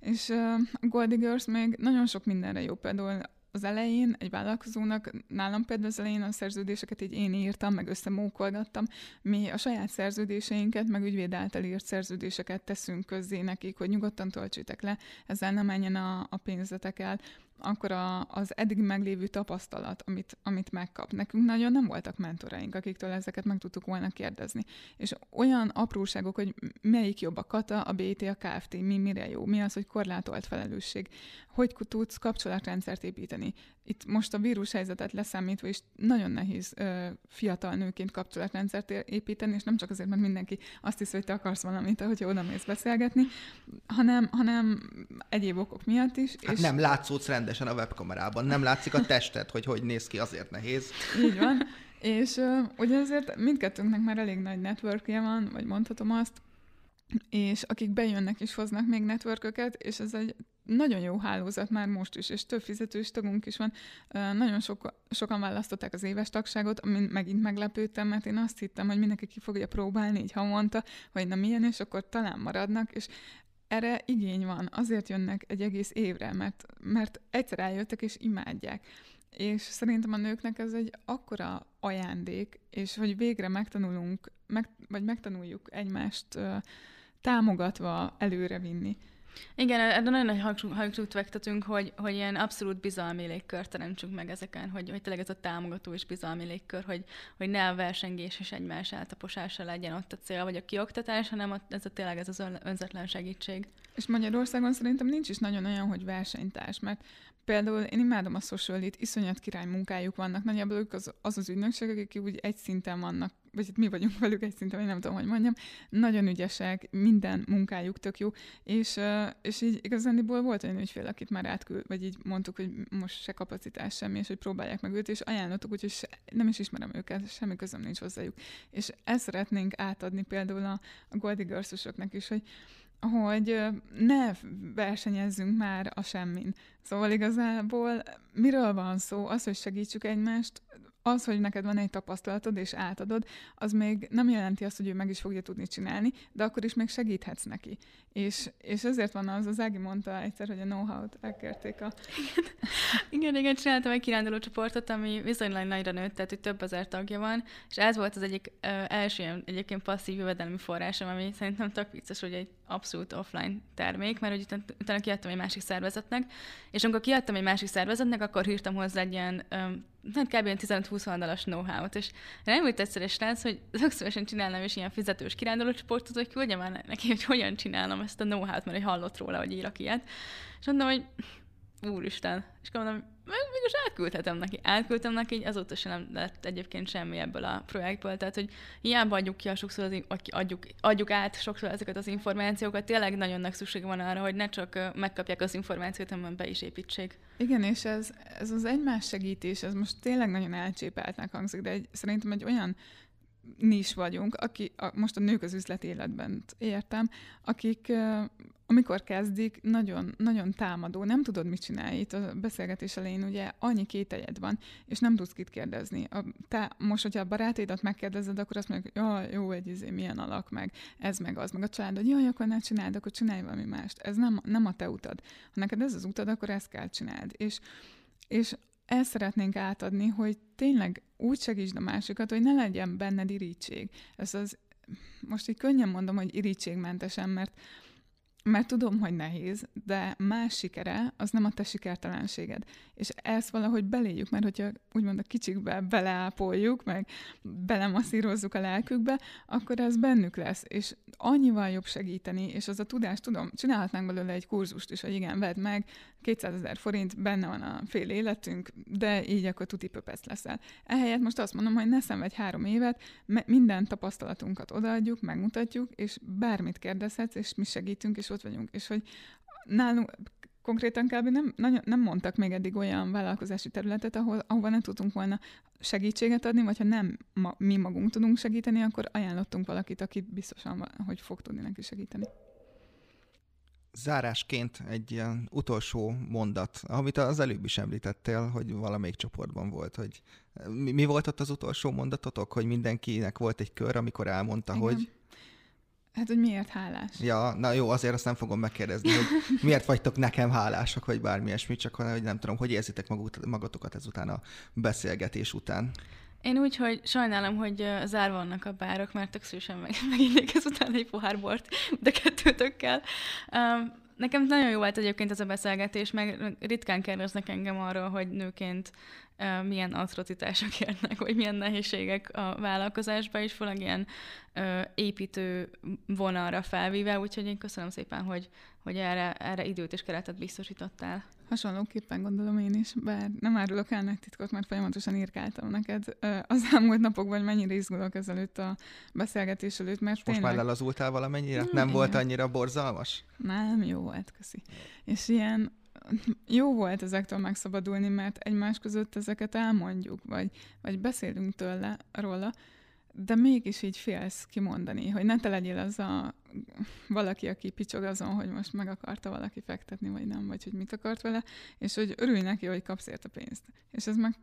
És uh, Goldie Girls még nagyon sok mindenre jó, például az elején egy vállalkozónak, nálam például az elején a szerződéseket így én írtam, meg összemókolgattam. Mi a saját szerződéseinket, meg ügyvéd által írt szerződéseket teszünk közzé nekik, hogy nyugodtan töltsétek le, ezzel nem menjen a, a pénzetek el. akkor a, az eddig meglévő tapasztalat, amit, amit megkap. Nekünk nagyon nem voltak mentoraink, akiktől ezeket meg tudtuk volna kérdezni. És olyan apróságok, hogy melyik jobb a kata, a BT, a KFT, mi mire jó, mi az, hogy korlátolt felelősség, hogy tudsz kapcsolatrendszert építeni. Itt most a vírushelyzetet leszámítva is nagyon nehéz ö, fiatal nőként kapcsolatrendszert építeni, és nem csak azért, mert mindenki azt hiszi, hogy te akarsz valamit, hogy oda mész beszélgetni, hanem, hanem egyéb okok miatt is. Hát és... nem látszódsz rendesen a webkamerában, nem látszik a tested, hogy hogy néz ki, azért nehéz. Így van. És uh, ugye azért mindkettőnknek már elég nagy networkje van, vagy mondhatom azt, és akik bejönnek és hoznak még networköket, és ez egy nagyon jó hálózat már most is, és több fizetős tagunk is van. Nagyon sok, sokan választották az éves tagságot, amin megint meglepődtem, mert én azt hittem, hogy mindenki ki fogja próbálni így havonta, hogy na milyen, és akkor talán maradnak, és erre igény van, azért jönnek egy egész évre, mert, mert egyszer eljöttek és imádják. És szerintem a nőknek ez egy akkora ajándék, és hogy végre megtanulunk, meg, vagy megtanuljuk egymást támogatva előrevinni. Igen, erre nagyon nagy hangsúlyt fektetünk, hogy, hogy ilyen abszolút bizalmi légkör teremtsünk meg ezeken, hogy, hogy tényleg ez a támogató és bizalmi légkör, hogy, hogy ne a versengés és egymás eltaposása legyen ott a cél, vagy a kioktatás, hanem ez a, tényleg ez az önzetlen segítség. És Magyarországon szerintem nincs is nagyon olyan, hogy versenytárs, mert Például én imádom a social iszonyat király munkájuk vannak, nagyjából ők az az, az ügynökség, akik úgy egy szinten vannak, vagy itt mi vagyunk velük egy szinten, vagy nem tudom, hogy mondjam, nagyon ügyesek, minden munkájuk tök jó, és, és így igazániból volt olyan ügyfél, akit már átküld, vagy így mondtuk, hogy most se kapacitás semmi, és hogy próbálják meg őt, és ajánlottuk, úgyhogy se, nem is ismerem őket, semmi közöm nincs hozzájuk. És ezt szeretnénk átadni például a, a Goldie girls is, hogy hogy ne versenyezzünk már a semmin. Szóval igazából miről van szó? Az, hogy segítsük egymást, az, hogy neked van egy tapasztalatod és átadod, az még nem jelenti azt, hogy ő meg is fogja tudni csinálni, de akkor is még segíthetsz neki. És, és ezért van az, az Ági mondta egyszer, hogy a know-how-t elkérték a... igen, igen, csináltam egy kiránduló csoportot, ami viszonylag nagyra nőtt, tehát hogy több ezer tagja van, és ez volt az egyik ö, első egyébként passzív jövedelmi forrásom, ami szerintem tök vicces, hogy egy abszolút offline termék, mert hogy utána, utána kiadtam egy másik szervezetnek, és amikor kiadtam egy másik szervezetnek, akkor hírtam hozzá egy ilyen hát kb. 15-20 oldalas know-how-ot, és nem úgy egyszer egy srác, hogy szívesen csinálnám is ilyen fizetős kiránduló csoportot, hogy küldjem már neki, hogy hogyan csinálom ezt a know-how-t, mert hogy hallott róla, hogy írok ilyet. És mondom, hogy úristen. És akkor mondom, mégis átküldhetem neki. Átküldtem neki, azóta sem nem lett egyébként semmi ebből a projektből. Tehát, hogy hiába adjuk ki a sokszor, az, adjuk, adjuk át sokszor ezeket az információkat, tényleg nagyon nagy szükség van arra, hogy ne csak megkapják az információt, hanem be is építsék. Igen, és ez, ez az egymás segítés, ez most tényleg nagyon elcsépeltnek hangzik, de egy, szerintem egy olyan nis vagyunk, aki a, most a nők az üzleti életben értem, akik amikor kezdik, nagyon, nagyon támadó, nem tudod, mit csinálni. Itt a beszélgetés elején ugye annyi kételjed van, és nem tudsz kit kérdezni. A, te most, hogyha a barátédat megkérdezed, akkor azt mondják, hogy jó, egy izé, milyen alak, meg ez, meg az, meg a családod, jaj, akkor ne csináld, akkor csinálj valami mást. Ez nem, nem a te utad. Ha neked ez az utad, akkor ezt kell csináld. És, és ezt szeretnénk átadni, hogy tényleg úgy segítsd a másikat, hogy ne legyen benned irítség. Ez az, most így könnyen mondom, hogy irítségmentesen, mert mert tudom, hogy nehéz, de más sikere az nem a te sikertelenséged. És ezt valahogy beléjük, mert hogyha úgymond a kicsikbe beleápoljuk, meg belemasszírozzuk a lelkükbe, akkor ez bennük lesz. És annyival jobb segíteni, és az a tudás, tudom, csinálhatnánk belőle egy kurzust is, hogy igen, vedd meg, 200 ezer forint, benne van a fél életünk, de így akkor tuti pöpesz leszel. Ehelyett most azt mondom, hogy ne szenvedj három évet, minden tapasztalatunkat odaadjuk, megmutatjuk, és bármit kérdezhetsz, és mi segítünk, és ott vagyunk. És hogy nálunk konkrétan kb. Nem, nagyon, nem mondtak még eddig olyan vállalkozási területet, ahol, ahova nem tudtunk volna segítséget adni, vagy ha nem ma, mi magunk tudunk segíteni, akkor ajánlottunk valakit, akit biztosan, hogy fog tudni neki segíteni zárásként egy ilyen utolsó mondat, amit az előbb is említettél, hogy valamelyik csoportban volt, hogy mi, mi volt ott az utolsó mondatotok, hogy mindenkinek volt egy kör, amikor elmondta, Igen. hogy Hát, hogy miért hálás? Ja, na jó, azért azt nem fogom megkérdezni, hogy *laughs* miért vagytok nekem hálásak, vagy bármi ilyesmi, csak hogy nem tudom, hogy érzitek magatokat ezután a beszélgetés után. Én úgy, hogy sajnálom, hogy zárva vannak a bárok, mert tök szívesen meg, meginnék ezután egy pohár bort, de kettőtökkel. Um, Nekem nagyon jó volt egyébként ez a beszélgetés, meg ritkán kérdeznek engem arról, hogy nőként milyen atrocitások érnek, vagy milyen nehézségek a vállalkozásban, és főleg ilyen uh, építő vonalra felvíve, úgyhogy én köszönöm szépen, hogy, hogy erre, erre időt és keretet biztosítottál. Hasonlóképpen gondolom én is, bár nem árulok el neked titkot, mert folyamatosan írkáltam neked az *laughs* elmúlt napokban, hogy mennyire izgulok ezelőtt a beszélgetés előtt, mert Most tényleg... már lelazultál valamennyire? Nem, nem volt annyira borzalmas? Nem, jó volt, köszi. És ilyen jó volt ezektől megszabadulni, mert egymás között ezeket elmondjuk, vagy, vagy beszélünk tőle, róla, de mégis így félsz kimondani, hogy ne te legyél az a valaki, aki picsog azon, hogy most meg akarta valaki fektetni, vagy nem, vagy hogy mit akart vele, és hogy örülj neki, hogy kapsz érte pénzt. És ez meg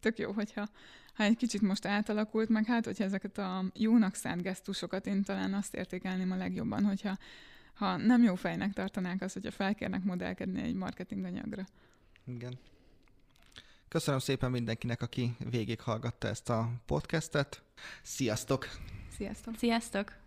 tök jó, hogyha ha egy kicsit most átalakult, meg hát, hogyha ezeket a jónak szánt gesztusokat én talán azt értékelném a legjobban, hogyha ha nem jó fejnek tartanák azt, hogyha felkérnek modellkedni egy marketing anyagra. Igen. Köszönöm szépen mindenkinek, aki végighallgatta ezt a podcastet. Sziasztok! Sziasztok! Sziasztok!